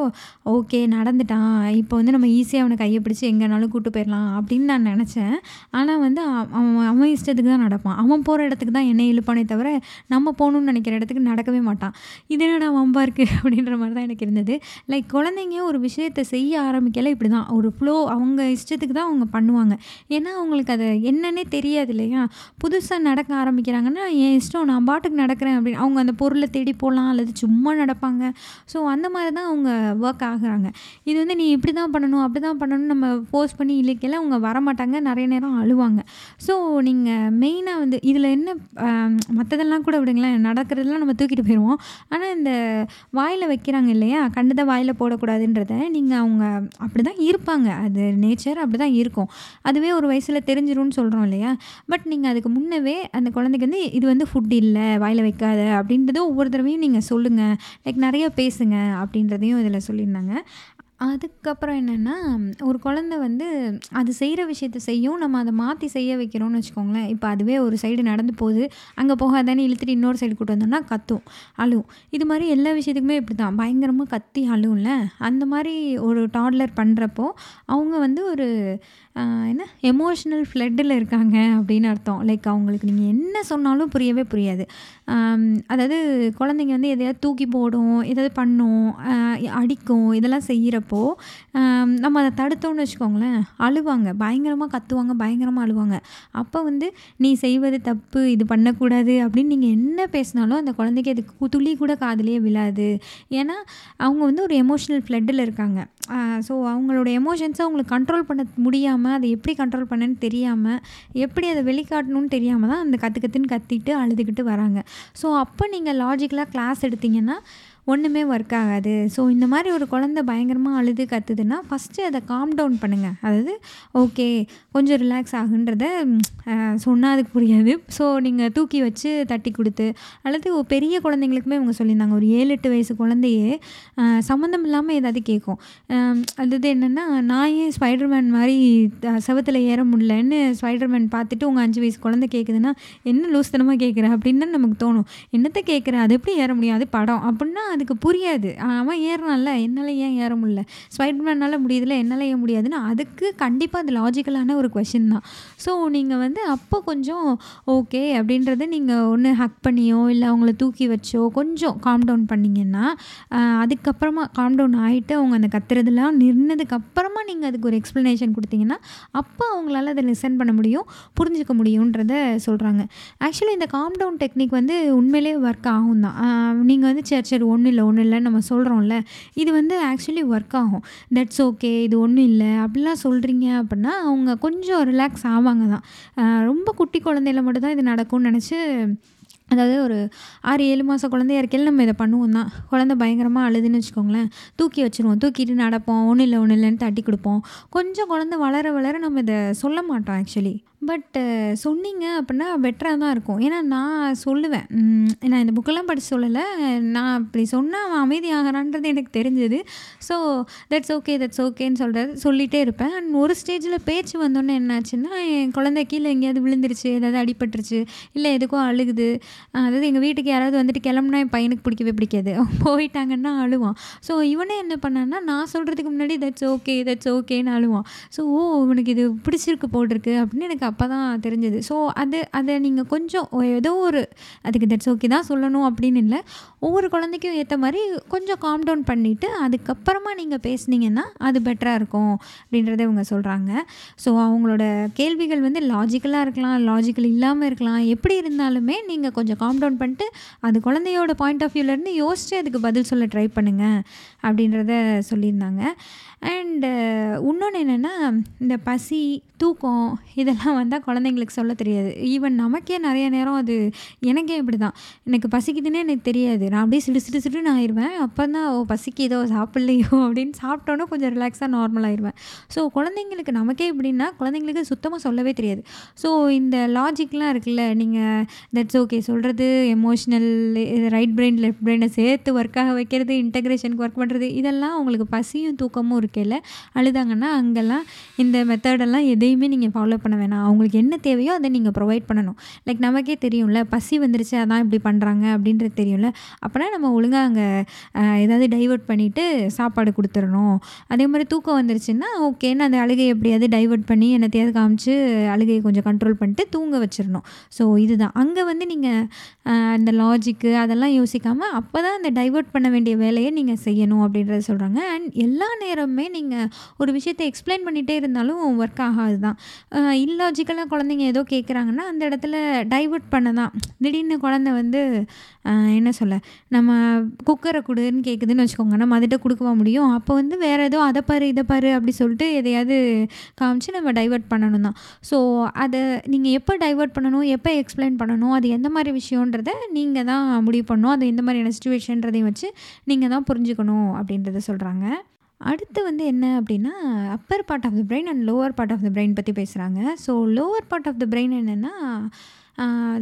ஓகே நடந்துட்டான். இப்போ வந்து நம்ம ஈஸியாக அவனை கையை பிடிச்சி எங்கேனாலும் கூட்டு போயிடலாம். அப்படின்னு நான் நினச்சேன். ஆனால் வந்து அவன் அவன் இஷ்டத்துக்கு தான் நடப்பான். அவன் போகிற இடத்துக்கு தான் என்னை இழுப்பானே தவிர நம்ம போகணும்னு நினைக்கிற இடத்துக்கு நடக்கவே மாட்டான். இது என்னடா வம்பா இருக்குது அப்படின்ற மாதிரி தான் எனக்கு இருந்தது. லைக் குழந்தைங்க ஒரு விஷயத்தை செய்ய ஆரம்பிக்கல இப்படி தான் ஒரு ஃப்ளோ அவங்க இஷ்டத்துக்கு தான் அவங்க பண்ணுவாங்க. ஏன்னா அவங்களுக்கு அது என்னன்னே தெரியாது இல்லையா? புதுசாக நடக்க ஆரம்பிக்கிறாங்கன்னா என் இஷ்டம் நான் பாட்டுக்கு நடக்கிறேன் அப்படின்னு. அவங்க அந்த பொருளை தேடி போகலாம். அல்லது சும்மா நடப்பாங்க. ஸோ அந்த மாதிரி தான் அவங்க ஒர்க் ஆகுறாங்க. இது வந்து நீ இப்படி தான் பண்ணணும் அப்படி தான் பண்ணணும் நம்ம ஃபோர்ஸ் பண்ணி இழுக்கல அவங்க வரமாட்டாங்க. நிறைய நேரம் அழுவாங்க. ஸோ நீங்கள் மெயினாக வந்து இதில் என்ன மற்றதெல்லாம் கூட விடுங்களேன். நடக்கிறதெல்லாம் நம்ம தூக்கிட்டு போயிடுவோம் ஆனால் இந்த வாயில் வைக்கிறாங்க இல்லையா? கண்டதை வாயில் போடக்கூடாதுன்றத நீங்கள் அவங்க அப்படி தான் இருப்பாங்க. அது நேச்சர் அப்படி தான் இருக்கும். அதுவே ஒரு வயசில் தெரிஞ்சிரும்னு சொல்கிறோம் இல்லையா? பட் நீங்கள் அதுக்கு முன்னவே அந்த குழந்தைக்கு வந்து இது வந்து ஃபுட் இல்லை வாயில் வைக்காத. அப்படின்றத ஒவ்வொரு தடவையும் நீங்கள் சொல்லுங்கள் லைக் நிறைய பேசுங்க அப்படின்றதையும் இதில் சொல்லியிருந்தாங்க. அதுக்கப்புறம் என்னென்னா ஒரு குழந்த வந்து அது செய்கிற விஷயத்த செய்யும் நம்ம அதை மாற்றி செய்ய வைக்கிறோம்னு வச்சுக்கோங்களேன். இப்போ அதுவே ஒரு சைடு நடந்து போகுது. அங்கே போகாதானே இழுத்துட்டு இன்னொரு சைடு கூட்டு வந்தோம்னா கத்தும் அழுவும் இது மாதிரி எல்லா விஷயத்துக்குமே இப்படி தான் பயங்கரமாக கத்தி அழுவும்ல அந்த மாதிரி ஒரு டாட்லர் பண்ணுறப்போ அவங்க வந்து ஒரு என்ன? எமோஷ்னல் ஃப்ளட்டில் இருக்காங்க அப்படின்னு அர்த்தம். லைக் அவங்களுக்கு நீங்கள் என்ன சொன்னாலும் புரியவே புரியாது. அதாவது குழந்தைங்க வந்து எதையாவது தூக்கி போடும் எதாவது பண்ணும் அடிக்கும் இதெல்லாம் செய்கிறப்போ நம்ம அதை தடுத்தோம்னு வச்சுக்கோங்களேன். அழுவாங்க. பயங்கரமாக கத்துவாங்க பயங்கரமாக அழுவாங்க. அப்போ வந்து நீ செய்வது தப்பு இது பண்ணக்கூடாது அப்படின்னு நீங்கள் என்ன பேசினாலும் அந்த குழந்தைக்கு அது கு- துளி கூட காதலே விழாது. ஏன்னா அவங்க வந்து ஒரு எமோஷ்னல் ஃப்ளட்டில் இருக்காங்க. ஸோ அவங்களோட எமோஷன்ஸை அவங்களுக்கு கண்ட்ரோல் பண்ண முடியாமல் அதை எப்படி கண்ட்ரோல் பண்ணேன்னு தெரியாமல் எப்படி அதை வெளிக்காட்டணும்னு தெரியாமல் தான் அந்த கற்று கற்றுன்னு கத்திட்டு அழுதுகிட்டு வராங்க. ஸோ அப்போ நீங்கள் லாஜிக்கலாக கிளாஸ் எடுத்தீங்கன்னா ஒன்றுமே ஒர்க் ஆகாது. ஸோ இந்த மாதிரி ஒரு குழந்தை பயங்கரமாக அழுது கத்துதுன்னா ஃபஸ்ட்டு அதை காம் டவுன் பண்ணுங்கள் அதாவது ஓகே கொஞ்சம் ரிலாக்ஸ் ஆகுன்றத சொன்னால் அதுக்கு புரியாது. ஸோ நீங்கள் தூக்கி வச்சு தட்டி கொடுத்து அல்லது பெரிய குழந்தைங்களுக்குமே இவங்க சொல்லியிருந்தாங்க ஒரு ஏழு எட்டு வயசு குழந்தையே சம்மந்தம் இல்லாமல் ஏதாவது கேட்கும் அதாவது என்னென்னா நான் ஏன் ஸ்பைடர்மேன் மாதிரி செவத்தில் ஏற முடியலன்னு ஸ்பைடர்மேன் பார்த்துட்டு உங்கள் அஞ்சு வயசு குழந்தை கேட்குதுன்னா என்ன லூஸ்தனமாக கேட்குற அப்படின்னு தான் நமக்கு தோணும். என்னத்தை கேட்குற அது எப்படி ஏற முடியும்? அது படம். அப்படின்னா அதுக்கு புரியாது. அவன் ஏறினான்ல என்னால் ஏன் ஏற முடியல? ஸ்பைடர்மேனால் முடியுதுல என்னால் ஏன் முடியாதுன்னா அதுக்கு கண்டிப்பாக அது லாஜிக்கலான ஒரு கொஷின் தான். ஸோ நீங்கள் வந்து அப்போ கொஞ்சம் ஓகே அப்படின்றத நீங்கள் ஒன்று ஹக் பண்ணியோ இல்லை அவங்கள தூக்கி வச்சோ கொஞ்சம் காம் டவுன் பண்ணிங்கன்னா அதுக்கப்புறமா காம் டவுன் ஆகிட்டு அவங்க அந்த கத்துறதுலாம் நின்னதுக்கப்புறமா நீங்கள் அதுக்கு ஒரு எக்ஸ்ப்ளனேஷன் கொடுத்தீங்கன்னா அப்போ அவங்களால அதை லிசன் பண்ண முடியும் புரிஞ்சுக்க முடியுன்றத சொல்கிறாங்க ஆக்சுவலி இந்த காம் டவுன் டெக்னிக் வந்து உண்மையிலே ஒர்க் ஆகும் தான் நீங்கள் வந்து சரி சரி ஒன்றும் இல்லை ஒன்றும் இல்லை நம்ம சொல்கிறோம்ல இது வந்து ஆக்சுவலி ஒர்க் ஆகும். தட்ஸ் ஓகே இது ஒன்றும் இல்லை அப்படிலாம் சொல்கிறீங்க அப்படின்னா அவங்க கொஞ்சம் ரிலாக்ஸ் ஆவாங்க தான். ரொம்ப குட்டி குழந்தையில மட்டும்தான் இது நடக்கும்னு நினச்சி அதாவது ஒரு ஆறு ஏழு மாத குழந்தையா இருக்கையில் நம்ம இதை பண்ணுவோம் தான். குழந்தை பயங்கரமாக அழுதுன்னு வச்சுக்கோங்களேன் தூக்கி வச்சுருவோம் தூக்கிட்டு நடப்போம் ஒன்றும் இல்லை ஒன்றும் இல்லைன்னு தட்டி கொடுப்போம். கொஞ்சம் குழந்தை வளர வளர நம்ம இதை சொல்ல மாட்டோம் ஆக்சுவலி பட் uh, சொன்னீங்க அப்படின்னா பெட்டராக தான் இருக்கும். ஏன்னா நான் சொல்லுவேன். நான் இந்த புக்கெல்லாம் படித்து சொல்லலை. நான் அப்படி சொன்னால் அவன் அமைதியாகிறான்றது எனக்கு தெரிஞ்சது. ஸோ தட்ஸ் ஓகே தட்ஸ் ஓகேன்னு சொல்கிறது சொல்லிகிட்டே இருப்பேன். அண்ட் ஒரு ஸ்டேஜில் பேச்சு வந்தோன்னே என்னாச்சுன்னா என் குழந்தை கீழே எங்கேயாவது விழுந்துருச்சு ஏதாவது அடிபட்டுருச்சு இல்லை எதுக்கோ அழுகுது. அதாவது எங்கள் வீட்டுக்கு யாராவது வந்துட்டு கிளம்புனா என் பையனுக்கு பிடிக்கவே பிடிக்காது. போயிட்டாங்கன்னா அழுவான். ஸோ இவனே என்ன பண்ணான்னா நான் சொல்கிறதுக்கு முன்னாடி தட்ஸ் ஓகே தட்ஸ் ஓகேன்னு அழுவான். ஸோ ஓ இவனுக்கு இது பிடிச்சிருக்கு போட்டிருக்கு அப்படின்னு எனக்கு அப்போ தான் தெரிஞ்சது. ஸோ அது அதை நீங்கள் கொஞ்சம் ஏதோ ஒரு அதுக்கு தட்ஸ் ஓகே தான் சொல்லணும் அப்படின்னு இல்லை. ஒவ்வொரு குழந்தைக்கும் ஏற்ற மாதிரி கொஞ்சம் காம் டவுன் பண்ணிவிட்டு அதுக்கப்புறமா நீங்கள் பேசுனீங்கன்னா அது பெட்டராக இருக்கும் அப்படின்றத இவங்க சொல்கிறாங்க ஸோ அவங்களோட கேள்விகள் வந்து லாஜிக்கலாக இருக்கலாம் லாஜிக்கல் இல்லாமல் இருக்கலாம். எப்படி இருந்தாலுமே நீங்கள் கொஞ்சம் காம் டவுன் பண்ணிட்டு அது குழந்தையோட பாயிண்ட் ஆஃப் வியூலேருந்து யோசித்து அதுக்கு பதில் சொல்ல ட்ரை பண்ணுங்கள் அப்படின்றத சொல்லியிருந்தாங்க. அண்டு இன்னொன்று என்னென்னா இந்த பசி தூக்கம் இதெல்லாம் வந்தால் குழந்தைங்களுக்கு சொல்ல தெரியாது. ஈவன் நமக்கே நிறைய நேரம் அது எனக்கே இப்படி தான் எனக்கு பசிக்குதுன்னே எனக்கு தெரியாது. நான் அப்படியே சிடு சிடு நான் ஆயிடுவேன் அப்போ தான் ஓ பசிக்குதோ சாப்பிட்லையோ அப்படின்னு சாப்பிட்டோன்னே கொஞ்சம் ரிலாக்ஸாக நார்மல் ஆயிடுவேன் ஸோ குழந்தைங்களுக்கு நமக்கே எப்படின்னா குழந்தைங்களுக்கு சுத்தமாக சொல்லவே தெரியாது. ஸோ இந்த லாஜிக்லாம் இருக்குல்ல நீங்கள் தட்ஸ் ஓகே சொல்கிறது எமோஷ்னல் ரைட் பிரெயின் லெஃப்ட் பிரெயினை சேர்த்து ஒர்க்காக வைக்கிறது இன்டகிரேஷனுக்கு ஒர்க் பண்ணுறது இதெல்லாம் உங்களுக்கு பசியும் தூக்கமும் இருக்கையில் அழுதாங்கன்னா அங்கெல்லாம் இந்த மெத்தடெல்லாம் எதையுமே நீங்கள் ஃபாலோ பண்ண வேணாம். அவங்களுக்கு என்ன தேவையோ அதை நீங்கள் ப்ரொவைட் பண்ணணும். லைக் நமக்கே தெரியும்ல பசி வந்துருச்சு அதான் இப்படி பண்ணுறாங்க அப்படின்றது தெரியும்ல. அப்போனா நம்ம ஒழுங்காக அங்கே ஏதாவது டைவர்ட் பண்ணிவிட்டு சாப்பாடு கொடுத்துடணும் அதே மாதிரி தூக்கம் வந்துருச்சுன்னா ஓகேன்னு அந்த அழுகையை எப்படியாவது டைவர்ட் பண்ணி என்னத்தையாவது காமிச்சு அழுகையை கொஞ்சம் கண்ட்ரோல் பண்ணிட்டு தூங்க வச்சிடணும். ஸோ இதுதான். அங்கே வந்து நீங்கள் அந்த லாஜிக்கு அதெல்லாம் யோசிக்காமல் அப்போ தான் அந்த டைவர்ட் பண்ண வேண்டிய வேலையை நீங்கள் செய்யணும் அப்படின்றத சொல்கிறாங்க அண்ட் எல்லா நேரமுமே நீங்கள் ஒரு விஷயத்தை எக்ஸ்பிளைன் பண்ணிகிட்டே இருந்தாலும் ஒர்க் ஆகாது தான் லாஜிக்கலாக குழந்தைங்க ஏதோ கேட்குறாங்கன்னா அந்த இடத்துல டைவர்ட் பண்ண தான் திடீர்னு குழந்த வந்து என்ன சொல்ல நம்ம குக்கரை கொடுன்னு கேட்குதுன்னு வச்சுக்கோங்க. நம்ம அதிட்ட கொடுக்கவா முடியும்? அப்போ வந்து வேறு ஏதோ அதை பாரு இதை பாரு அப்படி சொல்லிட்டு எதையாவது காமிச்சு நம்ம டைவர்ட் பண்ணணும் தான் ஸோ அதை நீங்கள் எப்போ டைவர்ட் பண்ணணும்? எப்போ எக்ஸ்பிளைன் பண்ணணும்? அது எந்த மாதிரி விஷயன்றத நீங்கள் தான் முடிவு பண்ணணும். அது எந்த மாதிரியான சுச்சுவேஷன்றதையும் வச்சு நீங்கள் தான் புரிஞ்சுக்கணும் அப்படின்றத சொல்கிறாங்க அடுத்து வந்து என்ன அப்படின்னா upper part of the brain and lower part of the brain பற்றி பேசுகிறாங்க so lower part of the brain என்னென்னா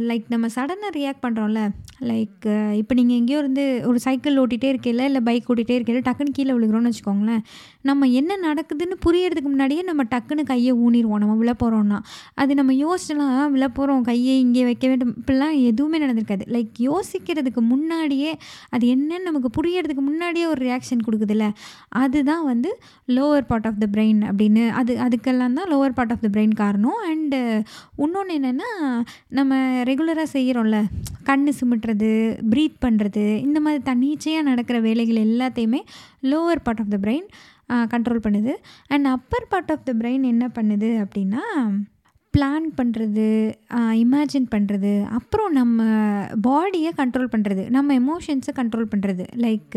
லைக் நம்ம சடனாக ரியாக்ட் பண்ணுறோம்ல லைக் இப்போ நீங்கள் எங்கேயோ இருந்து ஒரு சைக்கிள் ஓட்டிகிட்டே இருக்கையில இல்லை பைக் ஓட்டிகிட்டே இருக்கையில டக்குன்னு கீழே விழுகிறோன்னு வச்சுக்கோங்களேன் நம்ம என்ன நடக்குதுன்னு புரியறதுக்கு முன்னாடியே நம்ம டக்குன்னு கையை ஊனிடுவோம். நம்ம விழ போகிறோம்னா அது நம்ம யோசிச்சலாம் விழ போகிறோம் கையை இங்கே வைக்க வேண்டும். இப்படிலாம் எதுவுமே நடந்திருக்காது. லைக் யோசிக்கிறதுக்கு முன்னாடியே அது என்னன்னு நமக்கு புரியறதுக்கு முன்னாடியே ஒரு ரியாக்ஷன் கொடுக்குதுல்ல அதுதான் வந்து lower part of the brain அப்படின்னு அது அதுக்கெல்லாம் தான் lower part of the brain காரணம். அண்டு இன்னொன்று என்னென்னா நம்ம ரெகுலராக செய்கிறோம்ல கண் சிமிட்டுறது ப்ரீத் பண்ணுறது இந்த மாதிரி தன்னிச்சையாக நடக்கிற வேலைகள் எல்லாத்தையுமே lower part of the brain control பண்ணுது. And upper part of the brain என்ன பண்ணுது அப்படின்னா பிளான் பண்ணுறது இமேஜின் பண்ணுறது அப்புறம் நம்ம பாடியை கண்ட்ரோல் பண்ணுறது நம்ம எமோஷன்ஸை கண்ட்ரோல் பண்ணுறது லைக்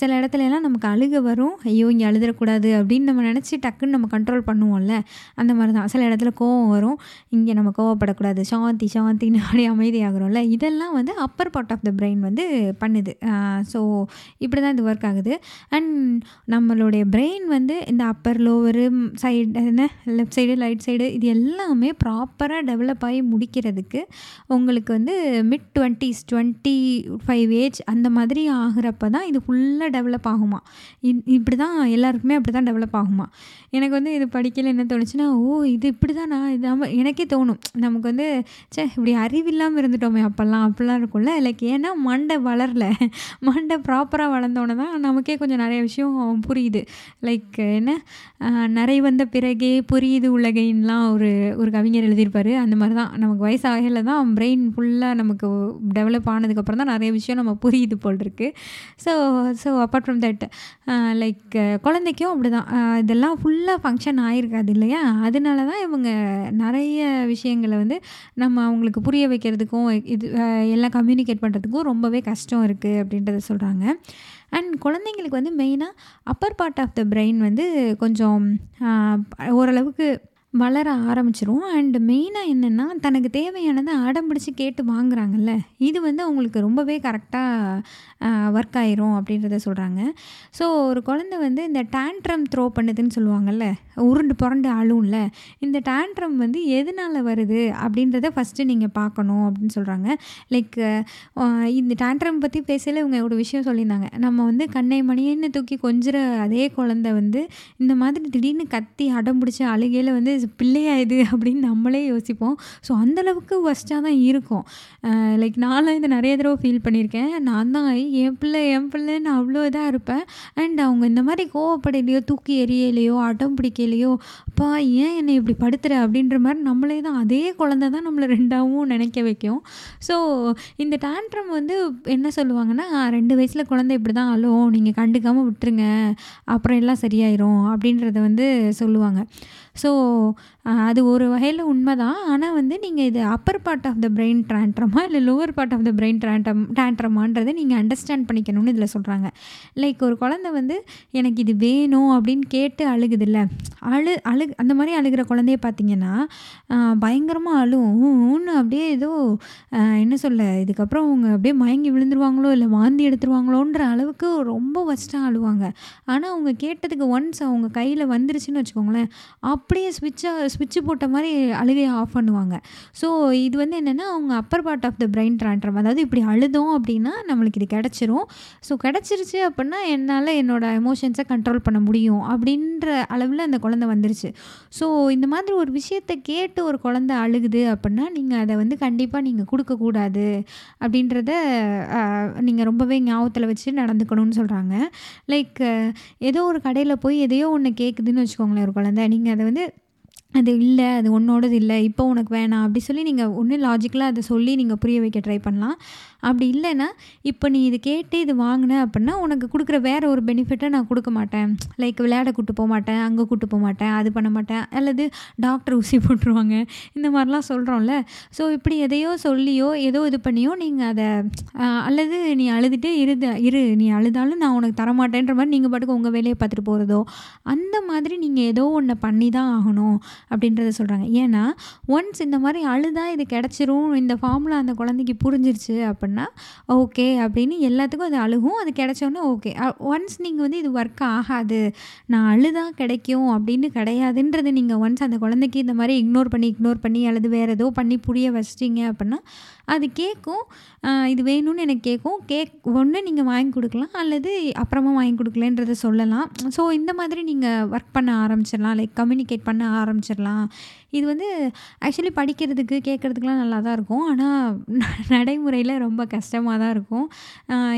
சில இடத்துல எல்லாம் நமக்கு அழுக வரும். ஐயோ இங்கே அழுதுறக்கூடாது அப்படின்னு நம்ம நினச்சி டக்குன்னு நம்ம கண்ட்ரோல் பண்ணுவோம்ல. அந்த மாதிரி தான் சில இடத்துல கோவம் வரும். இங்கே நம்ம கோவப்படக்கூடாது. சாந்தி சாந்தின்னு அப்படியே அமைதியாகிறோம்ல. இதெல்லாம் வந்து upper part of the brain வந்து பண்ணுது. ஸோ இப்படி தான் இது ஒர்க் ஆகுது. அண்ட் நம்மளுடைய பிரெயின் வந்து இந்த அப்பர் லோவரு சைடு என்ன? லெஃப்ட் சைடு ரைட் சைடு இது எல்லாமே ப்ராப்பராக டெவலப் ஆகி முடிக்கிறதுக்கு உங்களுக்கு வந்து mid twenties twenty five age அந்த மாதிரி ஆகிறப்ப தான் இது ஃபுல்லாக டெவலப் ஆகுமா? இப்படி தான் எல்லாருக்குமே அப்படி தான் டெவலப் ஆகுமா? எனக்கு வந்து இது படிக்கல என்ன தோணுச்சுன்னா ஓ இது இப்படி தான் நான் இது எனக்கே தோணும். நமக்கு வந்து ச்சே இப்படி அறிவில்லாமல் இருந்துட்டோமே அப்போல்லாம் அப்படிலாம் இருக்கும்ல? லைக் ஏன்னா மண்டை வளரல. மண்டை ப்ராப்பராக வளர்ந்தோன்னே தான் நமக்கே கொஞ்சம் நிறைய விஷயம் புரியுது. லைக் என்ன? நிறைய நிறை வந்த பிறகே புரியுது உலகைன்லாம் ஒரு ஒரு கவிஞர் எழுதியிருப்பார். அந்த மாதிரி தான் நமக்கு வயசாகல தான் பிரெயின் ஃபுல்லாக நமக்கு டெவலப் ஆனதுக்கப்புறம் தான் நிறைய விஷயம் நம்ம புரியுது போல் இருக்குது so so so apart from that like குழந்தைக்கும் அப்படி தான் uh, இதெல்லாம் ஃபுல்லாக ஃபங்க்ஷன் ஆகிருக்காது இல்லையா? அதனால தான் இவங்க நிறைய விஷயங்களை வந்து நம்ம அவங்களுக்கு புரிய வைக்கிறதுக்கும் இது எல்லாம் கம்யூனிகேட் பண்ணுறதுக்கும் ரொம்பவே கஷ்டம் இருக்குது அப்படின்றத சொல்கிறாங்க அண்ட் குழந்தைங்களுக்கு வந்து மெயினாக upper part of the brain வந்து கொஞ்சம் ஓரளவுக்கு வளர ஆரம்பிச்சிரும். அண்ட் மெயினாக என்னென்னா தனக்கு தேவையானதை அடம் பிடிச்சி கேட்டு வாங்குறாங்கல்ல இது வந்து அவங்களுக்கு ரொம்பவே கரெக்டாக ஒர்க் ஆயிரும் அப்படின்றத சொல்கிறாங்க ஸோ ஒரு குழந்தை வந்து இந்த டேண்ட்ரம் த்ரோ பண்ணுதுன்னு சொல்லுவாங்கல்ல உருண்டு புரண்டு அழும்ல இந்த டேண்ட்ரம் வந்து எதனால் வருது அப்படின்றத ஃபஸ்ட்டு நீங்கள் பார்க்கணும் அப்படின்னு சொல்கிறாங்க லைக் இந்த டேண்ட்ரம் பற்றி பேசல இவங்க ஒரு விஷயம் சொல்லியிருந்தாங்க. நம்ம வந்து கண்ணை மணியன்னு தூக்கி கொஞ்சிற அதே குழந்தை வந்து இந்த மாதிரி திடீர்னு கத்தி அடம் பிடிச்சி அழுகையில் வந்து இது பிள்ளையா இது அப்படின்னு நம்மளே யோசிப்போம். ஸோ அந்தளவுக்கு ஒஸ்ட்டாக தான் இருக்கும். லைக் நான்லாம் இதை நிறைய தடவை ஃபீல் பண்ணியிருக்கேன். நான் தான் என் பிள்ளை என் பிள்ளைன்னு அவ்வளோ இதாக இருப்பேன். அண்ட் அவங்க இந்த மாதிரி கோவப்படையிலையோ தூக்கி எறியலையோ அடம் பிடிக்கலையோ அப்பா ஏன் என்னை இப்படி படுத்துற? அப்படின்ற மாதிரி நம்மளே தான் அதே குழந்த தான் நம்மளை ரெண்டாவும் நினைக்க வைக்கும். ஸோ இந்த டேண்ட்ரம் வந்து என்ன சொல்லுவாங்கன்னா ரெண்டு வயசில் குழந்தை இப்படி தான் அழும். நீங்கள் கண்டுக்காமல் விட்டுருங்க. அப்புறம் எல்லாம் சரியாயிரும். அப்படின்றத வந்து சொல்லுவாங்க. ஸோ அது ஒரு வகையில் உண்மை தான் ஆனால் வந்து நீங்கள் இது upper part of the brain ட்ரான்ட்ரமா இல்லை lower part of the brain tantrum டேண்ட்ரமான்றதை நீங்கள் அண்டர்ஸ்டாண்ட் பண்ணிக்கணும்னு இதில் சொல்கிறாங்க லைக் ஒரு குழந்தை வந்து எனக்கு இது வேணும் அப்படின்னு கேட்டு அழுகுதில்ல. அழு அழு அந்த மாதிரி அழுகிற குழந்தைய பார்த்தீங்கன்னா பயங்கரமாக அழுவும் அப்படியே ஏதோ என்ன சொல்ல இதுக்கப்புறம் அவங்க அப்படியே மயங்கி விழுந்துருவாங்களோ இல்லை வாந்தி எடுத்துருவாங்களோன்ற அளவுக்கு ரொம்ப ஃபஸ்ட்டாக அழுவாங்க. ஆனால் அவங்க கேட்டதுக்கு ஒன்ஸ் அவங்க கையில் வந்துருச்சுன்னு வச்சுக்கோங்களேன் அப்படியே ஸ்விட்சாக சுவிட்ச் போட்ட மாதிரி அழுகையை ஆஃப் பண்ணுவாங்க. ஸோ இது வந்து என்னென்னா அவங்க upper part of the brain tantrum அதாவது இப்படி அழுதோம் அப்படின்னா நம்மளுக்கு இது கிடச்சிரும். ஸோ கிடச்சிருச்சு அப்படின்னா என்னால் என்னோடய எமோஷன்ஸை கண்ட்ரோல் பண்ண முடியும் அப்படின்ற அளவில் அந்த குழந்தை வந்துருச்சு. ஸோ இந்த மாதிரி ஒரு விஷயத்தை கேட்டு ஒரு குழந்தை அழுகுது அப்படின்னா நீங்கள் அதை வந்து கண்டிப்பாக நீங்கள் கொடுக்கக்கூடாது அப்படின்றத நீங்கள் ரொம்பவே ஞாபகத்தில் வச்சு நடந்துக்கணும்னு சொல்கிறாங்க லைக் ஏதோ ஒரு கடையில் போய் எதையோ ஒன்று கேட்குதுன்னு வச்சுக்கோங்களேன் ஒரு குழந்தை. நீங்கள் அதை வந்து அது இல்லை அது உன்னோடது இல்லை இப்போ உனக்கு வேணாம் அப்படி சொல்லி நீங்கள் ஒன்று லாஜிக்கலாக அதை சொல்லி நீங்கள் புரிய வைக்க ட்ரை பண்ணலாம். அப்படி இல்லைன்னா இப்போ நீ இது கேட்டு இது வாங்கின அப்படின்னா உனக்கு கொடுக்குற வேறு ஒரு பெனிஃபிட்டை நான் கொடுக்க மாட்டேன். லைக் விளையாட கூட்டு போக மாட்டேன் அங்கே கூட்டு போக மாட்டேன் அது பண்ண மாட்டேன் அல்லது டாக்டர் ஊசி போட்டுருவாங்க. இந்த மாதிரிலாம் சொல்கிறோம்ல ஸோ இப்படி எதையோ சொல்லியோ ஏதோ இது பண்ணியோ நீங்கள் அதை அல்லது நீ அழுதுட்டு இருது இரு நீ அழுதாலும் நான் உனக்கு தரமாட்டேன்ற மாதிரி நீங்கள் பாட்டுக்கு உங்கள் வேலையை பார்த்துட்டு போகிறதோ அந்த மாதிரி நீங்கள் ஏதோ ஒன்று பண்ணி தான் ஆகணும். அப்படின்றத சொல்கிறாங்க ஏன்னா ஒன்ஸ் இந்த மாதிரி அழுதா இது கிடச்சிரும் இந்த ஃபார்மில் அந்த குழந்தைக்கு புரிஞ்சிருச்சு அப்படின்னா ஓகே அப்படின்னு எல்லாத்துக்கும் அது அழுகும். அது கிடச்சோன்னே ஓகே ஒன்ஸ் நீங்கள் வந்து இது ஒர்க் ஆகாது நான் அழுதா கிடைக்கும் அப்படின்னு கிடையாதுன்றது நீங்கள் ஒன்ஸ் அந்த குழந்தைக்கு இந்த மாதிரி இக்னோர் பண்ணி இக்னோர் பண்ணி அல்லது வேறு ஏதோ பண்ணி புரிய வச்சிட்டிங்க அப்படின்னா அது கேட்கும். இது வேணும்னு எனக்கு கேட்கும். கேக் ஒன்று நீங்கள் வாங்கி கொடுக்கலாம் அல்லது அப்புறமா வாங்கி கொடுக்கலன்றத சொல்லலாம். ஸோ இந்த மாதிரி நீங்கள் ஒர்க் பண்ண ஆரம்பிச்சிடலாம். லைக் கம்யூனிகேட் பண்ண ஆரம்பிச்சிடலாம். hacerla இது வந்து ஆக்சுவலி படிக்கிறதுக்கு கேட்குறதுக்குலாம் நல்லா தான் இருக்கும். ஆனால் நடைமுறையில் ரொம்ப கஷ்டமாக தான் இருக்கும்.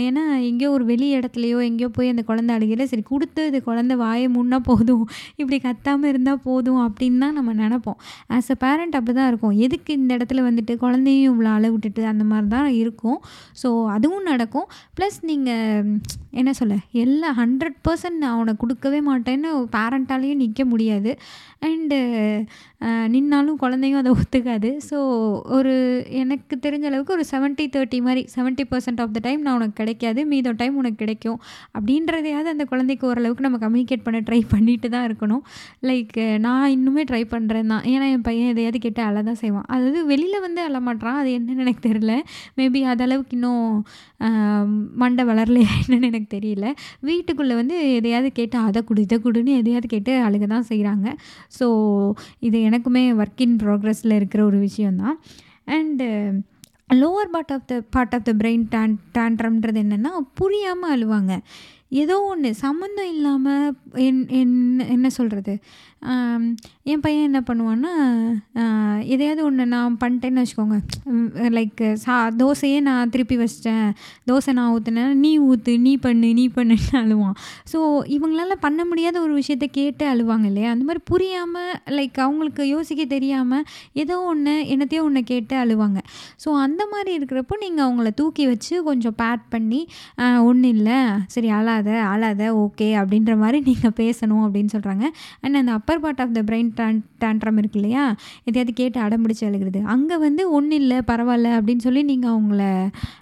ஏன்னா எங்கேயோ ஒரு வெளி இடத்துலையோ எங்கேயோ போய் அந்த குழந்தை அழுகையில் சரி கொடுத்து இது குழந்தை வாயை முன்னா போதும் இப்படி கத்தாமல் இருந்தால் போதும் அப்படின்னு தான் நம்ம நினப்போம். ஆஸ் அ பேரண்ட் அப்படி தான் இருக்கும். எதுக்கு இந்த இடத்துல வந்துட்டு குழந்தையும் இவ்வளோ அழ விட்டுட்டு அந்த மாதிரி தான் இருக்கும். ஸோ அதுவும் நடக்கும். ப்ளஸ் நீங்கள் என்ன சொல்ல எல்லா ஹண்ட்ரட் பர்சன்ட் நான் அவனை கொடுக்கவே மாட்டேன்னு பேரண்ட்டாலேயும் நிற்க முடியாது. அண்டு நின்னாலும் குழந்தையும் அதை ஒத்துக்காது. ஸோ ஒரு எனக்கு தெரிஞ்ச அளவுக்கு ஒரு செவன்ட்டி தேர்ட்டி மாதிரி seventy percent of the time நான் உனக்கு கிடைக்காது மீதோ டைம் உனக்கு கிடைக்கும். அப்படின்றதையாவது அந்த குழந்தைக்கு ஓரளவுக்கு நம்ம கம்யூனிகேட் பண்ண ட்ரை பண்ணிட்டு தான் இருக்கணும். லைக் நான் இன்னுமே ட்ரை பண்ணுறேன் தான். ஏன்னா என் பையன் எதையாவது கேட்டு அழ தான் செய்வான். அதாவது வெளியில் வந்து அழ மாட்டான் அது என்னன்னு எனக்கு தெரியல. மேபி அதளவுக்கு இன்னும் மண்டை வளரலையா என்னன்னு எனக்கு தெரியல. வீட்டுக்குள்ளே வந்து எதையாவது கேட்டு அதை கொடு இதை கொடுன்னு எதையாவது கேட்டு அழுக தான் செய்கிறாங்க ஸோ இது எனக்கு எனக்குமே ஒர்க் இன் ப்ராக்ரஸில் இருக்கிற ஒரு விஷயந்தான் and lower part of the part of the brain tan டேண்ட்ரம்ன்றது என்னென்னா புரியாமல் அழுவாங்க. ஏதோ ஒன்று சம்மந்தம் இல்லாமல் என் என்ன என்ன சொல்கிறது என் பையன் என்ன பண்ணுவான்னா எதையாவது ஒன்று நான் பண்ணிட்டேன்னு வச்சுக்கோங்க. லைக் சா தோசையே நான் திருப்பி வச்சிட்டேன். தோசை நான் ஊற்றுனேன் நீ ஊற்று நீ பண்ணு நீ பண்ணுன்னு அழுவான். ஸோ இவங்களால பண்ண முடியாத ஒரு விஷயத்த கேட்டு அழுவாங்க இல்லையா? அந்த மாதிரி புரியாமல் லைக் அவங்களுக்கு யோசிக்க தெரியாமல் ஏதோ ஒன்று என்னத்தையோ ஒன்று கேட்டு அழுவாங்க. ஸோ அந்த மாதிரி இருக்கிறப்போ நீங்கள் அவங்கள தூக்கி வச்சு கொஞ்சம் பேட் பண்ணி ஒன்றும் இல்லை சரி அழாத அழாத ஓகே அப்படின்ற மாதிரி நீங்கள் பேசணும் அப்படின்னு சொல்கிறாங்க அண்ட் அந்த upper part of the brain Don tantrum இருக்கு இல்லையா எதையாவது கேட்டு அடம்பிடிச்சு அழுகிறது. அங்கே வந்து ஒன்றும் இல்லை பரவாயில்ல அப்படின்னு சொல்லி நீங்கள் அவங்கள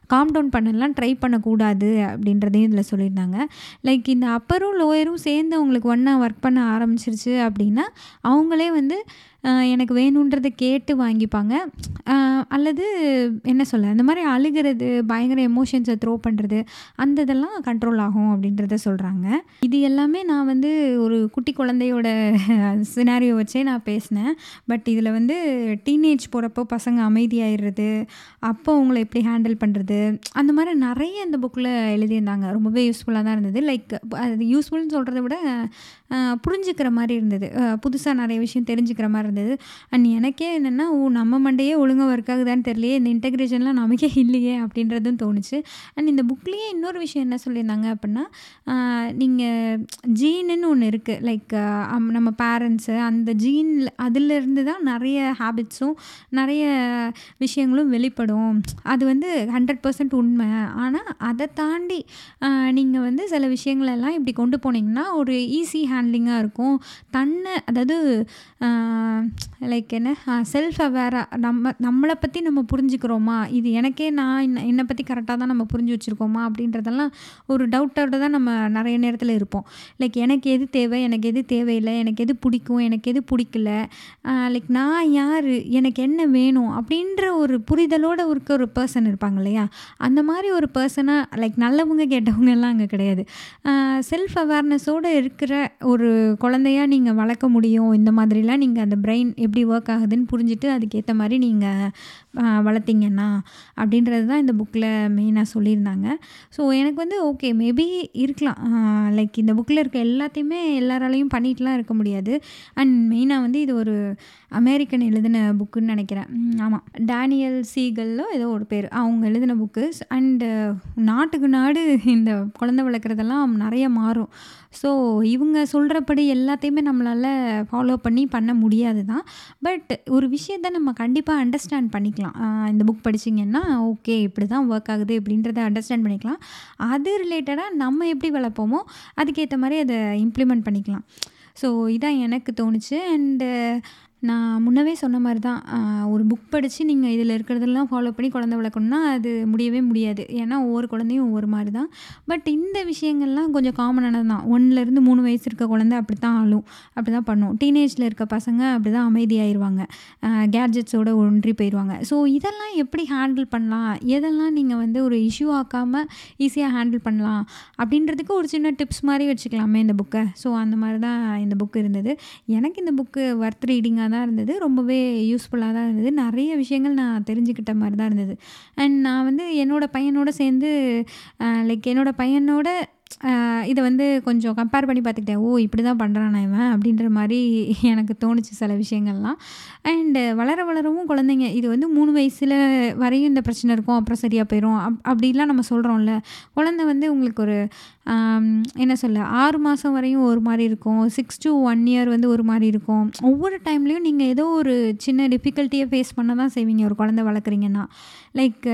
காம் டவுன் பண்ணலாம் ட்ரை பண்ணக்கூடாது அப்படின்றதையும் இதில் சொல்லியிருந்தாங்க. லைக் இந்த அப்பரும் லோயரும் சேர்ந்து அவங்களுக்கு ஒன்றா ஒர்க் பண்ண ஆரம்பிச்சிருச்சு அப்படின்னா அவங்களே வந்து எனக்கு வேணுன்றதை கேட்டு வாங்கிப்பாங்க. அல்லது என்ன சொல்ல இந்த மாதிரி அழுகிறது பயங்கர எமோஷன்ஸை த்ரோ பண்ணுறது அந்த இதெல்லாம் கண்ட்ரோல் ஆகும் அப்படின்றத சொல்கிறாங்க இது எல்லாமே நான் வந்து ஒரு குட்டி குழந்தையோட சினாரியோ வச்சே நான் பேசினேன். பட் இதில் வந்து டீனேஜ் போகிறப்போ பசங்க அமைதியாயிடுறது அப்போ அவங்கள எப்படி ஹேண்டில் பண்ணுறது அந்த மாதிரி நிறைய அந்த புக்கில் எழுதியிருந்தாங்க. ரொம்பவே யூஸ்ஃபுல்லாக தான் இருந்தது. லைக் அது யூஸ்ஃபுல்னு சொல்கிறத விட புரிஞ்சுக்கிற மாதிரி இருந்தது. புதுசாக நிறைய விஷயம் தெரிஞ்சுக்கிற மாதிரி இருந்தது. அண்ட் எனக்கே என்னென்னா ஓ நம்ம மண்டையே ஒழுங்காக ஒர்க் ஆகுதான்னு தெரியலையே இந்த இன்டெகிரேஷன்லாம் நமக்கே இல்லையே அப்படின்றதும் தோணுச்சு. அண்ட் இந்த புக்லேயே இன்னொரு விஷயம் என்ன சொல்லியிருந்தாங்க அப்படின்னா நீங்கள் ஜீனுன்னு ஒன்று இருக்குது லைக் நம்ம பேரண்ட்ஸு அந்த ஜீனில் அதிலிருந்து தான் நிறைய ஹேபிட்ஸும் நிறைய விஷயங்களும் வெளிப்படும். அது வந்து ஹண்ட்ரட் பர்சன்ட் உண்மை. ஆனால் அதை தாண்டி நீங்கள் வந்து சில விஷயங்களெல்லாம் இப்படி கொண்டு போனீங்கன்னா ஒரு ஈஸி ஹேண்ட்லிங்காக இருக்கும். தன்னை அதாவது லைக் என்ன? செல்ஃப் அவேராக நம்ம நம்மளை பற்றி நம்ம புரிஞ்சுக்கிறோமா? இது எனக்கே நான் என்ன என்னை பற்றி கரெக்டாக தான் நம்ம புரிஞ்சு வச்சுருக்கோமா? அப்படின்றதெல்லாம் ஒரு டவுட்டோட தான் நம்ம நிறைய நேரத்தில் இருப்போம். லைக் எனக்கு எது தேவை? எனக்கு எது தேவையில்லை? எனக்கு எது பிடிக்கும்? எனக்கு எது பிடிக்கல? லைக் நான் யார்? எனக்கு என்ன வேணும்? அப்படின்ற ஒரு புரிதலோடு இருக்க ஒரு பர்சன் இருப்பாங்க இல்லையா? அந்த மாதிரி ஒரு பர்சனாக லைக் நல்லவங்க கேட்டவங்க எல்லாம் அங்கே கிடையாது. செல்ஃப் அவேர்னஸோடு இருக்கிற ஒரு குழந்தையாக நீங்கள் வளர்க்க முடியும். இந்த மாதிரிலாம் நீங்கள் அந்த பிரெயின் எப்படி ஒர்க் ஆகுதுன்னு புரிஞ்சுட்டு அதுக்கேற்ற மாதிரி நீங்கள் வளர்த்திங்கன்னா அப்படின்றது தான் இந்த புக்கில் மெயினாக சொல்லியிருந்தாங்க. ஸோ எனக்கு வந்து ஓகே மேபி இருக்கலாம். லைக் இந்த புக்கில் இருக்க எல்லாத்தையுமே எல்லாராலையும் பண்ணிட்டுலாம் இருக்க முடியாது. அண்ட் மெயினாக வந்து இது ஒரு அமெரிக்கன் எழுதின புக்குன்னு நினைக்கிறேன். ஆமாம் டேனியல் சீகல்லோ ஏதோ ஒரு பேர். அவங்க எழுதின புக்கு அண்டு நாட்டுக்கு நாடு இந்த குழந்தை வளர்க்குறதெல்லாம் நிறைய மாறும். ஸோ இவங்க சொல்கிறபடி எல்லாத்தையுமே நம்மளால் ஃபாலோ பண்ணி பண்ண முடியாது தான் பட் ஒரு விஷயத்த நம்ம கண்டிப்பாக அண்டர்ஸ்டாண்ட் பண்ணிக்கலாம். இந்த புக் படிச்சிங்கன்னா ஓகே இப்படி தான் ஒர்க் ஆகுது அப்படின்றத அண்டர்ஸ்டாண்ட் பண்ணிக்கலாம். அது ரிலேட்டடாக நம்ம எப்படி வளர்ப்போமோ அதுக்கேற்ற மாதிரி அதை இம்ப்ளிமெண்ட் பண்ணிக்கலாம். ஸோ இதான் எனக்கு தோணுச்சு. அண்டு நான் முன்னவே சொன்ன மாதிரி தான் ஒரு புக் படித்து நீங்கள் இதில் இருக்கிறதெல்லாம் ஃபாலோ பண்ணி குழந்த வளர்க்கணும்னா அது முடியவே முடியாது. ஏன்னா ஒவ்வொரு குழந்தையும் ஒவ்வொரு மாதிரி தான். பட் இந்த விஷயங்கள்லாம் கொஞ்சம் காமனானது தான். ஒன்றுலேருந்து மூணு வயசு இருக்க குழந்தை அப்படி தான் ஆளும். அப்படி தான் பண்ணும் டீனேஜில் இருக்க பசங்க அப்படி தான் அமைதியாயிருவாங்க கேட்ஜெட்ஸோடு ஒன்றி போயிடுவாங்க ஸோ இதெல்லாம் எப்படி ஹேண்டில் பண்ணலாம்? எதெல்லாம் நீங்கள் வந்து ஒரு இஷ்யூ ஆக்காமல் ஈஸியாக ஹேண்டில் பண்ணலாம்? அப்படின்றதுக்கு ஒரு சின்ன டிப்ஸ் மாதிரி வச்சுக்கலாமே இந்த புக்கை ஸோ அந்த மாதிரி தான் இந்த புக் இருந்தது. எனக்கு இந்த புக்கு ஒர்த் ரீடிங்காக தான் இருந்தது. ரொம்பவே யூஸ்ஃபுல்லாக தான் இருந்தது. நிறைய விஷயங்கள் நான் தெரிஞ்சுக்கிட்ட மாதிரி தான் இருந்தது. அண்ட் நான் வந்து என்னோடய பையனோட சேர்ந்து லைக் என்னோடய பையனோட இதை வந்து கொஞ்சம் கம்பேர் பண்ணி பார்த்துக்கிட்டேன். ஓ இப்படி தான் பண்ணுறான் இவன் அப்படின்ற மாதிரி எனக்கு தோணுச்சு சில விஷயங்கள்லாம். அண்டு வளர வளரவும் குழந்தைங்க இது வந்து மூணு வயசில் வரையும் இந்த பிரச்சனை இருக்கும் அப்புறம் சரியாக போயிடும் அப் அப்படிலாம் நம்ம சொல்கிறோம்ல குழந்த வந்து உங்களுக்கு ஒரு என்ன சொல்ல ஆறு மாதம் வரையும் ஒரு மாதிரி இருக்கும். சிக்ஸ் டு ஒன் இயர் வந்து ஒரு மாதிரி இருக்கும். ஒவ்வொரு டைம்லேயும் நீங்கள் ஏதோ ஒரு சின்ன டிஃபிகல்ட்டியை ஃபேஸ் பண்ண தான் செய்வீங்க ஒரு குழந்த வளர்க்குறீங்கன்னா. லைக்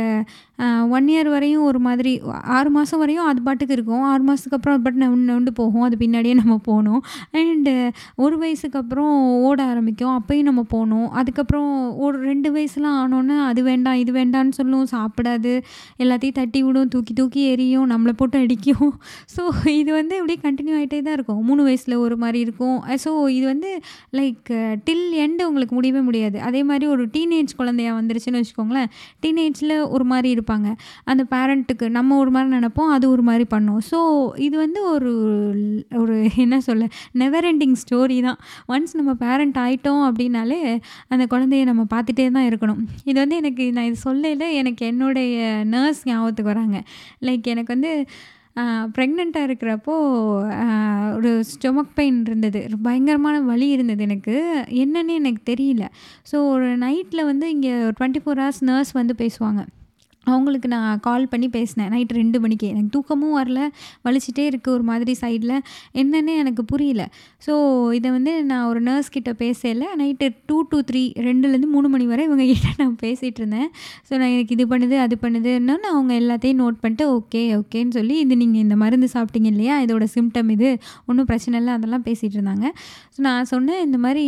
ஒன் இயர் வரையும் ஒரு மாதிரி ஆறு மாதம் வரையும் அது பாட்டுக்கு இருக்கும். ஆறு மாதத்துக்கு அப்புறம் பட் நான் நொண்டு போகும். அது பின்னாடியே நம்ம போகணும் அண்டு ஒரு வயசுக்கு அப்புறம் ஓட ஆரம்பிக்கும். அப்போயும் நம்ம போகணும் அதுக்கப்புறம் ஒரு ரெண்டு வயசுலாம் ஆனோன்னே அது வேண்டாம் இது வேண்டான்னு சொல்லும். சாப்பிடாது. எல்லாத்தையும் தட்டி விடும். தூக்கி தூக்கி எரியும். நம்மளை போட்டு அடிக்கும். ஸோ இது வந்து இப்படியே கண்டினியூ ஆகிட்டே தான் இருக்கும். மூணு வயசில் ஒரு மாதிரி இருக்கும். ஸோ இது வந்து லைக் டில் எண்டு உங்களுக்கு முடியவே முடியாது. அதே மாதிரி ஒரு டீனேஜ் குழந்தையா வந்துருச்சுன்னு வச்சுக்கோங்களேன். டீனேஜில் ஒரு மாதிரி இருப்பாங்க. அந்த பேரண்ட்டுக்கு நம்ம ஒரு மாதிரி நினப்போம். அது ஒரு மாதிரி பண்ணும். ஸோ இது வந்து ஒரு ஒரு என்ன சொல்ல நெவர் எண்டிங் ஸ்டோரி தான். ஒன்ஸ் நம்ம பேரண்ட் ஆகிட்டோம் அப்படின்னாலே அந்த குழந்தைய நம்ம பார்த்துட்டே தான் இருக்கணும். இது வந்து எனக்கு நான் இது சொல்லல எனக்கு என்னுடைய நர்ஸ் ஞாபகத்துக்கு வராங்க. லைக் எனக்கு வந்து ப்ரெக்னெண்ட்டாக இருக்கிறப்போ ஒரு ஸ்டொமக் பெயின் இருந்தது. பயங்கரமான வலி இருந்தது எனக்கு. என்னன்னு எனக்கு தெரியல. ஸோ ஒரு நைட்டில் வந்து இங்கே டுவெண்ட்டி ஃபோர் ஹவர்ஸ் நர்ஸ் வந்து பேசுவாங்க. அவங்களுக்கு நான் கால் பண்ணி பேசினேன். நைட்டு ரெண்டு மணிக்கு. எனக்கு தூக்கமும் வரல. வலிச்சிட்டே இருக்குது ஒரு மாதிரி சைடில் என்னன்னு எனக்கு புரியல. ஸோ இதை வந்து நான் ஒரு நர்ஸ் கிட்ட பேசல. நைட்டு டூ டூ த்ரீ ரெண்டுலேருந்து மூணு மணி வரை இவங்க கிட்ட நான் பேசிகிட்டு இருந்தேன். ஸோ நான் எனக்கு இது பண்ணுது அது பண்ணுதுன்னு அவங்க எல்லாத்தையும் நோட் பண்ணிட்டு ஓகே ஓகேன்னு சொல்லி இது நீங்கள் இந்த மருந்து சாப்பிட்டீங்க இல்லையா? இதோட சிம்டம் இது. ஒன்றும் பிரச்சனை இல்லை. அதெல்லாம் பேசிகிட்டு இருந்தாங்க. ஸோ நான் சொன்னேன் இந்த மாதிரி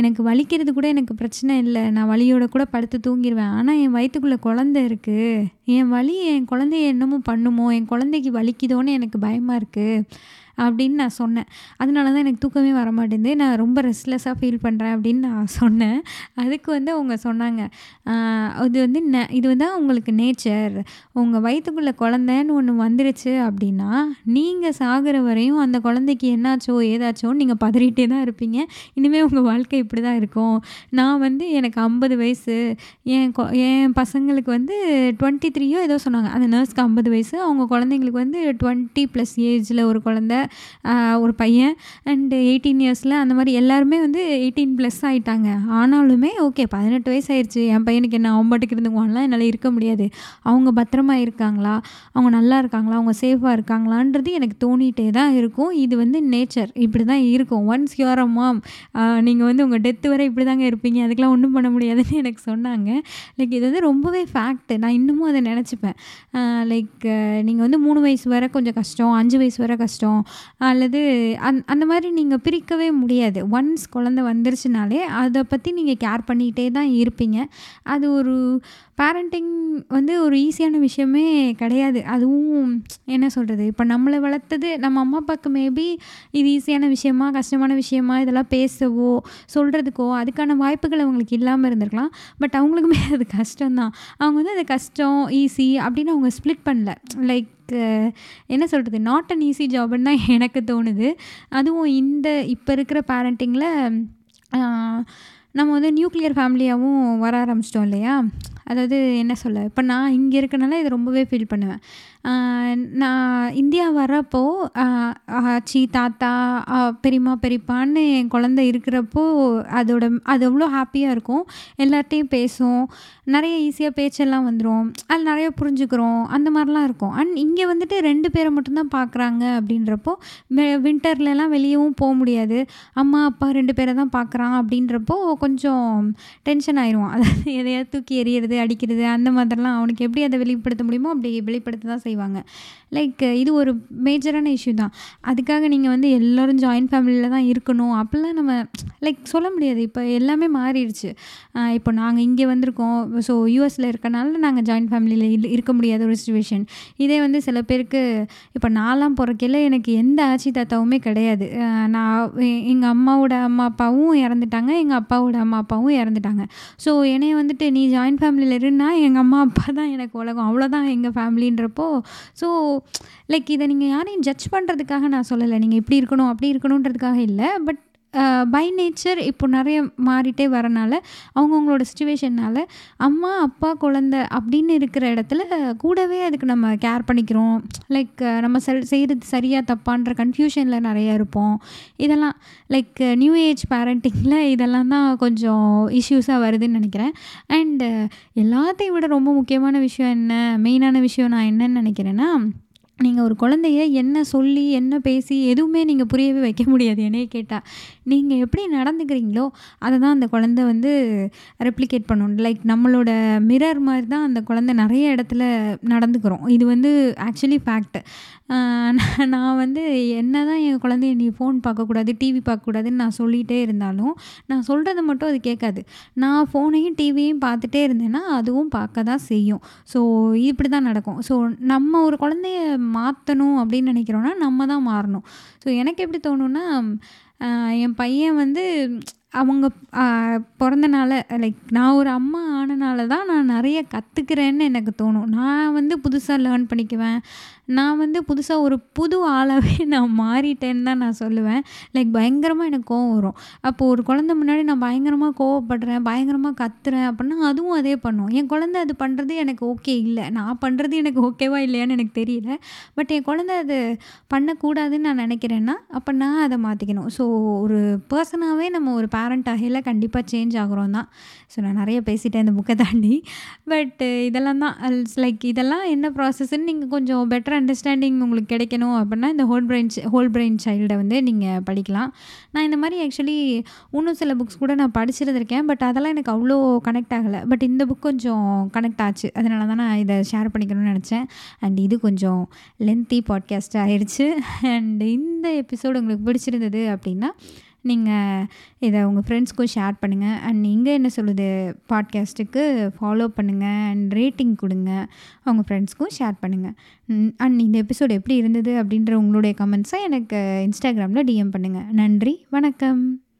எனக்கு வலிக்கிறது கூட எனக்கு பிரச்சனை இல்லை. நான் வலியோட கூட படுத்து தூங்கிடுவேன் ஆனால் என் வயிற்றுக்குள்ளே குழந்த இருக்குது என் வலி என் குழந்தைய என்னமோ பண்ணுமோ என் குழந்தைக்கு வலிக்குதோன்னு எனக்கு பயமாக இருக்குது அப்படின்னு நான் சொன்னேன். அதனால தான் எனக்கு தூக்கமே வர மாட்டேங்குது. நான் ரொம்ப ரெஸ்ட்லெஸ்ஸாக ஃபீல் பண்ணுறேன் அப்படின்னு நான் சொன்னேன். அதுக்கு வந்து அவங்க சொன்னாங்க அது வந்து ந இது வந்து உங்களுக்கு நேச்சர் உங்கள் வயிற்றுக்குள்ளே குழந்தைன்னு ஒன்று வந்துருச்சு அப்படின்னா நீங்கள் சாகிற வரையும் அந்த குழந்தைக்கு என்னாச்சோ ஏதாச்சோ நீங்கள் பதறிட்டே தான் இருப்பீங்க. இனிமேல் உங்கள் வாழ்க்கை இப்படி தான் இருக்கும். நான் வந்து எனக்கு ஐம்பது வயசு. என் கொ என் பசங்களுக்கு வந்து டுவெண்ட்டி த்ரீயோ ஏதோ சொன்னாங்க. அந்த நர்ஸ்க்கு ஐம்பது வயசு. அவங்க குழந்தைங்களுக்கு வந்து டுவெண்ட்டி ப்ளஸ் ஏஜில் ஒரு குழந்த. ஒரு பையன். அண்டு எயிட்டீன் இயர்ஸில் அந்த மாதிரி எல்லாருமே வந்து எயிட்டீன் ப்ளஸ் ஆகிட்டாங்க ஆனாலுமே ஓகே பதினெட்டு வயசு ஆயிடுச்சு என் பையனுக்கு என்ன அவன் பாட்டுக்கு இருந்துக்குவான்லாம் என்னால் இருக்க முடியாது. அவங்க பத்திரமா இருக்காங்களா? அவங்க நல்லா இருக்காங்களா? அவங்க சேஃபாக இருக்காங்களான்றது எனக்கு தோணிகிட்டே தான் இருக்கும். இது வந்து நேச்சர் இப்படி தான் இருக்கும் ஒன்ஸ் யூஆர் அ மாம் நீங்கள் வந்து உங்கள் டெத்து வரை இப்படி தாங்க இருப்பீங்க. அதுக்கெலாம் ஒன்றும் பண்ண முடியாதுன்னு எனக்கு சொன்னாங்க. லைக் இது வந்து ரொம்பவே ஃபேக்ட்டு நான் இன்னமும் அதை நினச்சிப்பேன். லைக் நீங்கள் வந்து மூணு வயசு வரை கொஞ்சம் கஷ்டம் அஞ்சு வயசு வரை கஷ்டம். அல்லது அந் அந்த மாதிரி நீங்கள் பிரிக்கவே முடியாது. ஒன்ஸ் குழந்த வந்துருச்சுனாலே அதை பற்றி நீங்கள் கேர் பண்ணிக்கிட்டே தான் இருப்பீங்க. அது ஒரு பேரண்டிங் வந்து ஒரு ஈஸியான விஷயமே கிடையாது. அதுவும் என்ன சொல்கிறது இப்போ நம்மளை வளர்த்தது நம்ம அம்மா அப்பாவுக்கு மேபி இது ஈஸியான விஷயமா கஷ்டமான விஷயமா இதெல்லாம் பேசவோ சொல்கிறதுக்கோ அதுக்கான வாய்ப்புகள் அவங்களுக்கு இல்லாமல் இருந்திருக்கலாம். பட் அவங்களுக்குமே அது கஷ்டம்தான். அவங்க வந்து அது கஷ்டம் ஈஸி அப்படின்னு அவங்க ஸ்ப்ளிட் பண்ணல. லைக் என்ன சொல்கிறது நாட் அன் ஈஸி ஜாப்னு தான் எனக்கு தோணுது. அதுவும் இந்த இப்போ இருக்கிற பேரண்டிங்கில் நம்ம வந்து நியூக்ளியர் ஃபேமிலியாகவும் வர ஆரம்பிச்சிட்டோம் இல்லையா? அதாவது என்ன சொல்ல இப்போ நான் இங்கே இருக்கனால இது ரொம்பவே ஃபீல் பண்ணுவேன். நான் இந்தியா வரப்போ அச்சி ஆச்சி தாத்தா பெரியம்மா பெரியப்பான்னு என் குழந்த இருக்கிறப்போ அதோட அது எவ்வளோ ஹாப்பியாக இருக்கும். எல்லார்ட்டையும் பேசும் நிறைய ஈஸியாக பேச்செல்லாம் வந்துடும் அது நிறைய புரிஞ்சுக்கிறோம். அந்த மாதிரிலாம் இருக்கும். அண்ட் இங்கே வந்துட்டு ரெண்டு பேரை மட்டும்தான் பார்க்குறாங்க அப்படின்றப்போ வின்டர்லலாம் வெளியவும் போக முடியாது. அம்மா அப்பா ரெண்டு பேரை தான் பார்க்குறான் அப்படின்றப்போ கொஞ்சம் டென்ஷன் ஆயிரும் அதாவது எதையாவது தூக்கி எறியறது அடிக்கிறது அந்த மாதிரிலாம் அவனுக்கு எப்படி அதை வெளிப்படுத்த முடியுமோ அப்படி வெளிப்படுத்த தான் செய்வாங்க. லைக் இது ஒரு மேஜரான இஷ்யூ தான். அதுக்காக நீங்கள் வந்து எல்லோரும் ஜாயின்ட் ஃபேமிலியில் தான் இருக்கணும். அப்படிலாம் நம்ம லைக் சொல்ல முடியாது. இப்போ எல்லாமே மாறிடுச்சு. இப்போ நாங்கள் இங்கே வந்திருக்கோம். ஸோ யூஎஸில் இருக்கனால நாங்கள் ஜாயின்ட் ஃபேமிலியில் இருக்க முடியாத ஒரு சுச்சுவேஷன் இதே வந்து சில பேருக்கு இப்போ நாலாம் பிறக்கையில் எனக்கு எந்த ஆட்சி தாத்தாவுமே கிடையாது. நான் எங்கள் அம்மாவோட அம்மா அப்பாவும் இறந்துட்டாங்க. எங்கள் அப்பாவோட அம்மா அப்பாவும் இறந்துட்டாங்க. ஸோ என்னைய வந்துட்டு நீ ஜாயின்ட் ஃபேமிலியில் இருந்தால் எங்கள் அம்மா அப்பா தான் எனக்கு உலகம். அவ்வளோதான் எங்கள் ஃபேமிலின்றப்போ ஸோ லைக் இதை நீங்கள் யாரையும் ஜட்ஜ் பண்ணுறதுக்காக நான் சொல்லலை. நீங்கள் இப்படி இருக்கணும் அப்படி இருக்கணுன்றதுக்காக இல்லை. பட் பை நேச்சர் இப்போ நிறைய மாறிட்டே வரனால அவங்கவுங்களோட சுச்சுவேஷன்னால் அம்மா அப்பா குழந்த அப்படின்னு இருக்கிற இடத்துல கூடவே அதுக்கு நம்ம கேர் பண்ணிக்கிறோம். லைக் நம்ம செல் செய்கிறது சரியாக தப்பான்ற கன்ஃபியூஷனில் நிறைய இருப்போம். இதெல்லாம் லைக் நியூ ஏஜ் பேரண்டிங்கில் இதெல்லாம் தான் கொஞ்சம் இஷ்யூஸாக வருதுன்னு நினைக்கிறேன். அண்டு எல்லாத்தையும் விட ரொம்ப முக்கியமான விஷயம் என்ன மெயினான விஷயம் நான் என்னன்னு நினைக்கிறேன்னா நீங்கள் ஒரு குழந்தைய என்ன சொல்லி என்ன பேசி எதுவுமே நீங்கள் புரியவே வைக்க முடியாது என்னையே கேட்டால் நீங்கள் எப்படி நடந்துக்கிறீங்களோ அதை தான் அந்த குழந்த வந்து ரெப்ளிகேட் பண்ணணும் லைக் நம்மளோட மிரர் மாதிரி தான் அந்த குழந்த நிறைய இடத்துல நடந்துக்கிறோம். இது வந்து ஆக்சுவலி ஃபேக்ட் நான் வந்து என்ன தான் என் குழந்தைய நீ ஃபோன் பார்க்கக்கூடாது டிவி பார்க்கக்கூடாதுன்னு நான் சொல்லிகிட்டே இருந்தாலும் நான் சொல்கிறத மட்டும் அது கேட்காது. நான் ஃபோனையும் டிவியையும் பார்த்துட்டே இருந்தேன்னா அதுவும் பார்க்க தான் செய்யும். ஸோ இப்படி தான் நடக்கும். ஸோ நம்ம ஒரு குழந்தைய மாற்றணும் அப்படின்னு நினைக்கிறோன்னா நம்ம தான் மாறணும். ஸோ எனக்கு எப்படி தோணுன்னா என் பையன் வந்து அவங்க பிறந்தனால லைக் நான் ஒரு அம்மா ஆனனால தான் நான் நிறைய கற்றுக்கிறேன்னு எனக்கு தோணும். நான் வந்து புதுசாக லேர்ன் பண்ணிக்குவேன். நான் வந்து புதுசாக ஒரு புது ஆளாகவே நான் மாறிட்டேன்னு தான் நான் சொல்லுவேன். லைக் பயங்கரமாக எனக்கு கோவம் வரும். அப்போது ஒரு குழந்த முன்னாடி நான் பயங்கரமாக கோவப்படுறேன் பயங்கரமாக கத்துறேன் அப்படின்னா அதுவும் அதே பண்ணும். என் குழந்த அது பண்ணுறது எனக்கு ஓகே இல்லை. நான் பண்ணுறது எனக்கு ஓகேவா இல்லையான்னு எனக்கு தெரியல. பட் என் குழந்த அது பண்ணக்கூடாதுன்னு நான் நினைக்கிறேன்னா அப்போ நான் அதை மாற்றிக்கணும் ஸோ ஒரு பர்சனாகவே நம்ம ஒரு பேரண்ட் ஆகையில் கண்டிப்பாக சேஞ்ச் ஆகிறோம் தான் ஸோ நான் நிறைய பேசிட்டேன் இந்த புக்கை தாண்டி. பட் uh, இதெல்லாம் தான் uh, லைக் இதெல்லாம் என்ன ப்ராசஸ்ன்னு நீங்கள் கொஞ்சம் பெட்டர் அண்டர்ஸ்டாண்டிங் உங்களுக்கு கிடைக்கணும் அப்படின்னா இந்த ஹோல் பிரெயின் ஹோல் பிரெயின் சைல்டை வந்து நீங்கள் படிக்கலாம். நான் இந்த மாதிரி ஆக்சுவலி இன்னும் சில புக்ஸ் கூட நான் படிச்சிருந்திருக்கேன் பட் அதெல்லாம் எனக்கு அவ்வளோ கனெக்ட் ஆகலை. பட் இந்த புக் கொஞ்சம் கனெக்ட் ஆச்சு. அதனால தான் நான் இதை ஷேர் பண்ணிக்கணும்னு நினச்சேன். அண்ட் இது கொஞ்சம் லென்த்தி பாட்காஸ்ட் ஆயிடுச்சு அண்ட் இந்த எபிசோடு உங்களுக்கு பிடிச்சிருந்தது அப்படின்னா நீங்கள் இதை உங்கள் ஃப்ரெண்ட்ஸ்க்கும் ஷேர் பண்ணுங்கள் அண்ட் நீங்கள் என்ன சொல்லுது? பாட்காஸ்ட்டுக்கு ஃபாலோ பண்ணுங்கள் அண்ட் ரேட்டிங் கொடுங்க. அவங்க ஃப்ரெண்ட்ஸ்க்கும் ஷேர் பண்ணுங்கள் அண்ட் இந்த எபிசோடு எப்படி இருந்தது அப்படின்ற உங்களுடைய கமெண்ட்ஸை எனக்கு இன்ஸ்டாகிராமில் டிஎம் பண்ணுங்கள் நன்றி. வணக்கம்.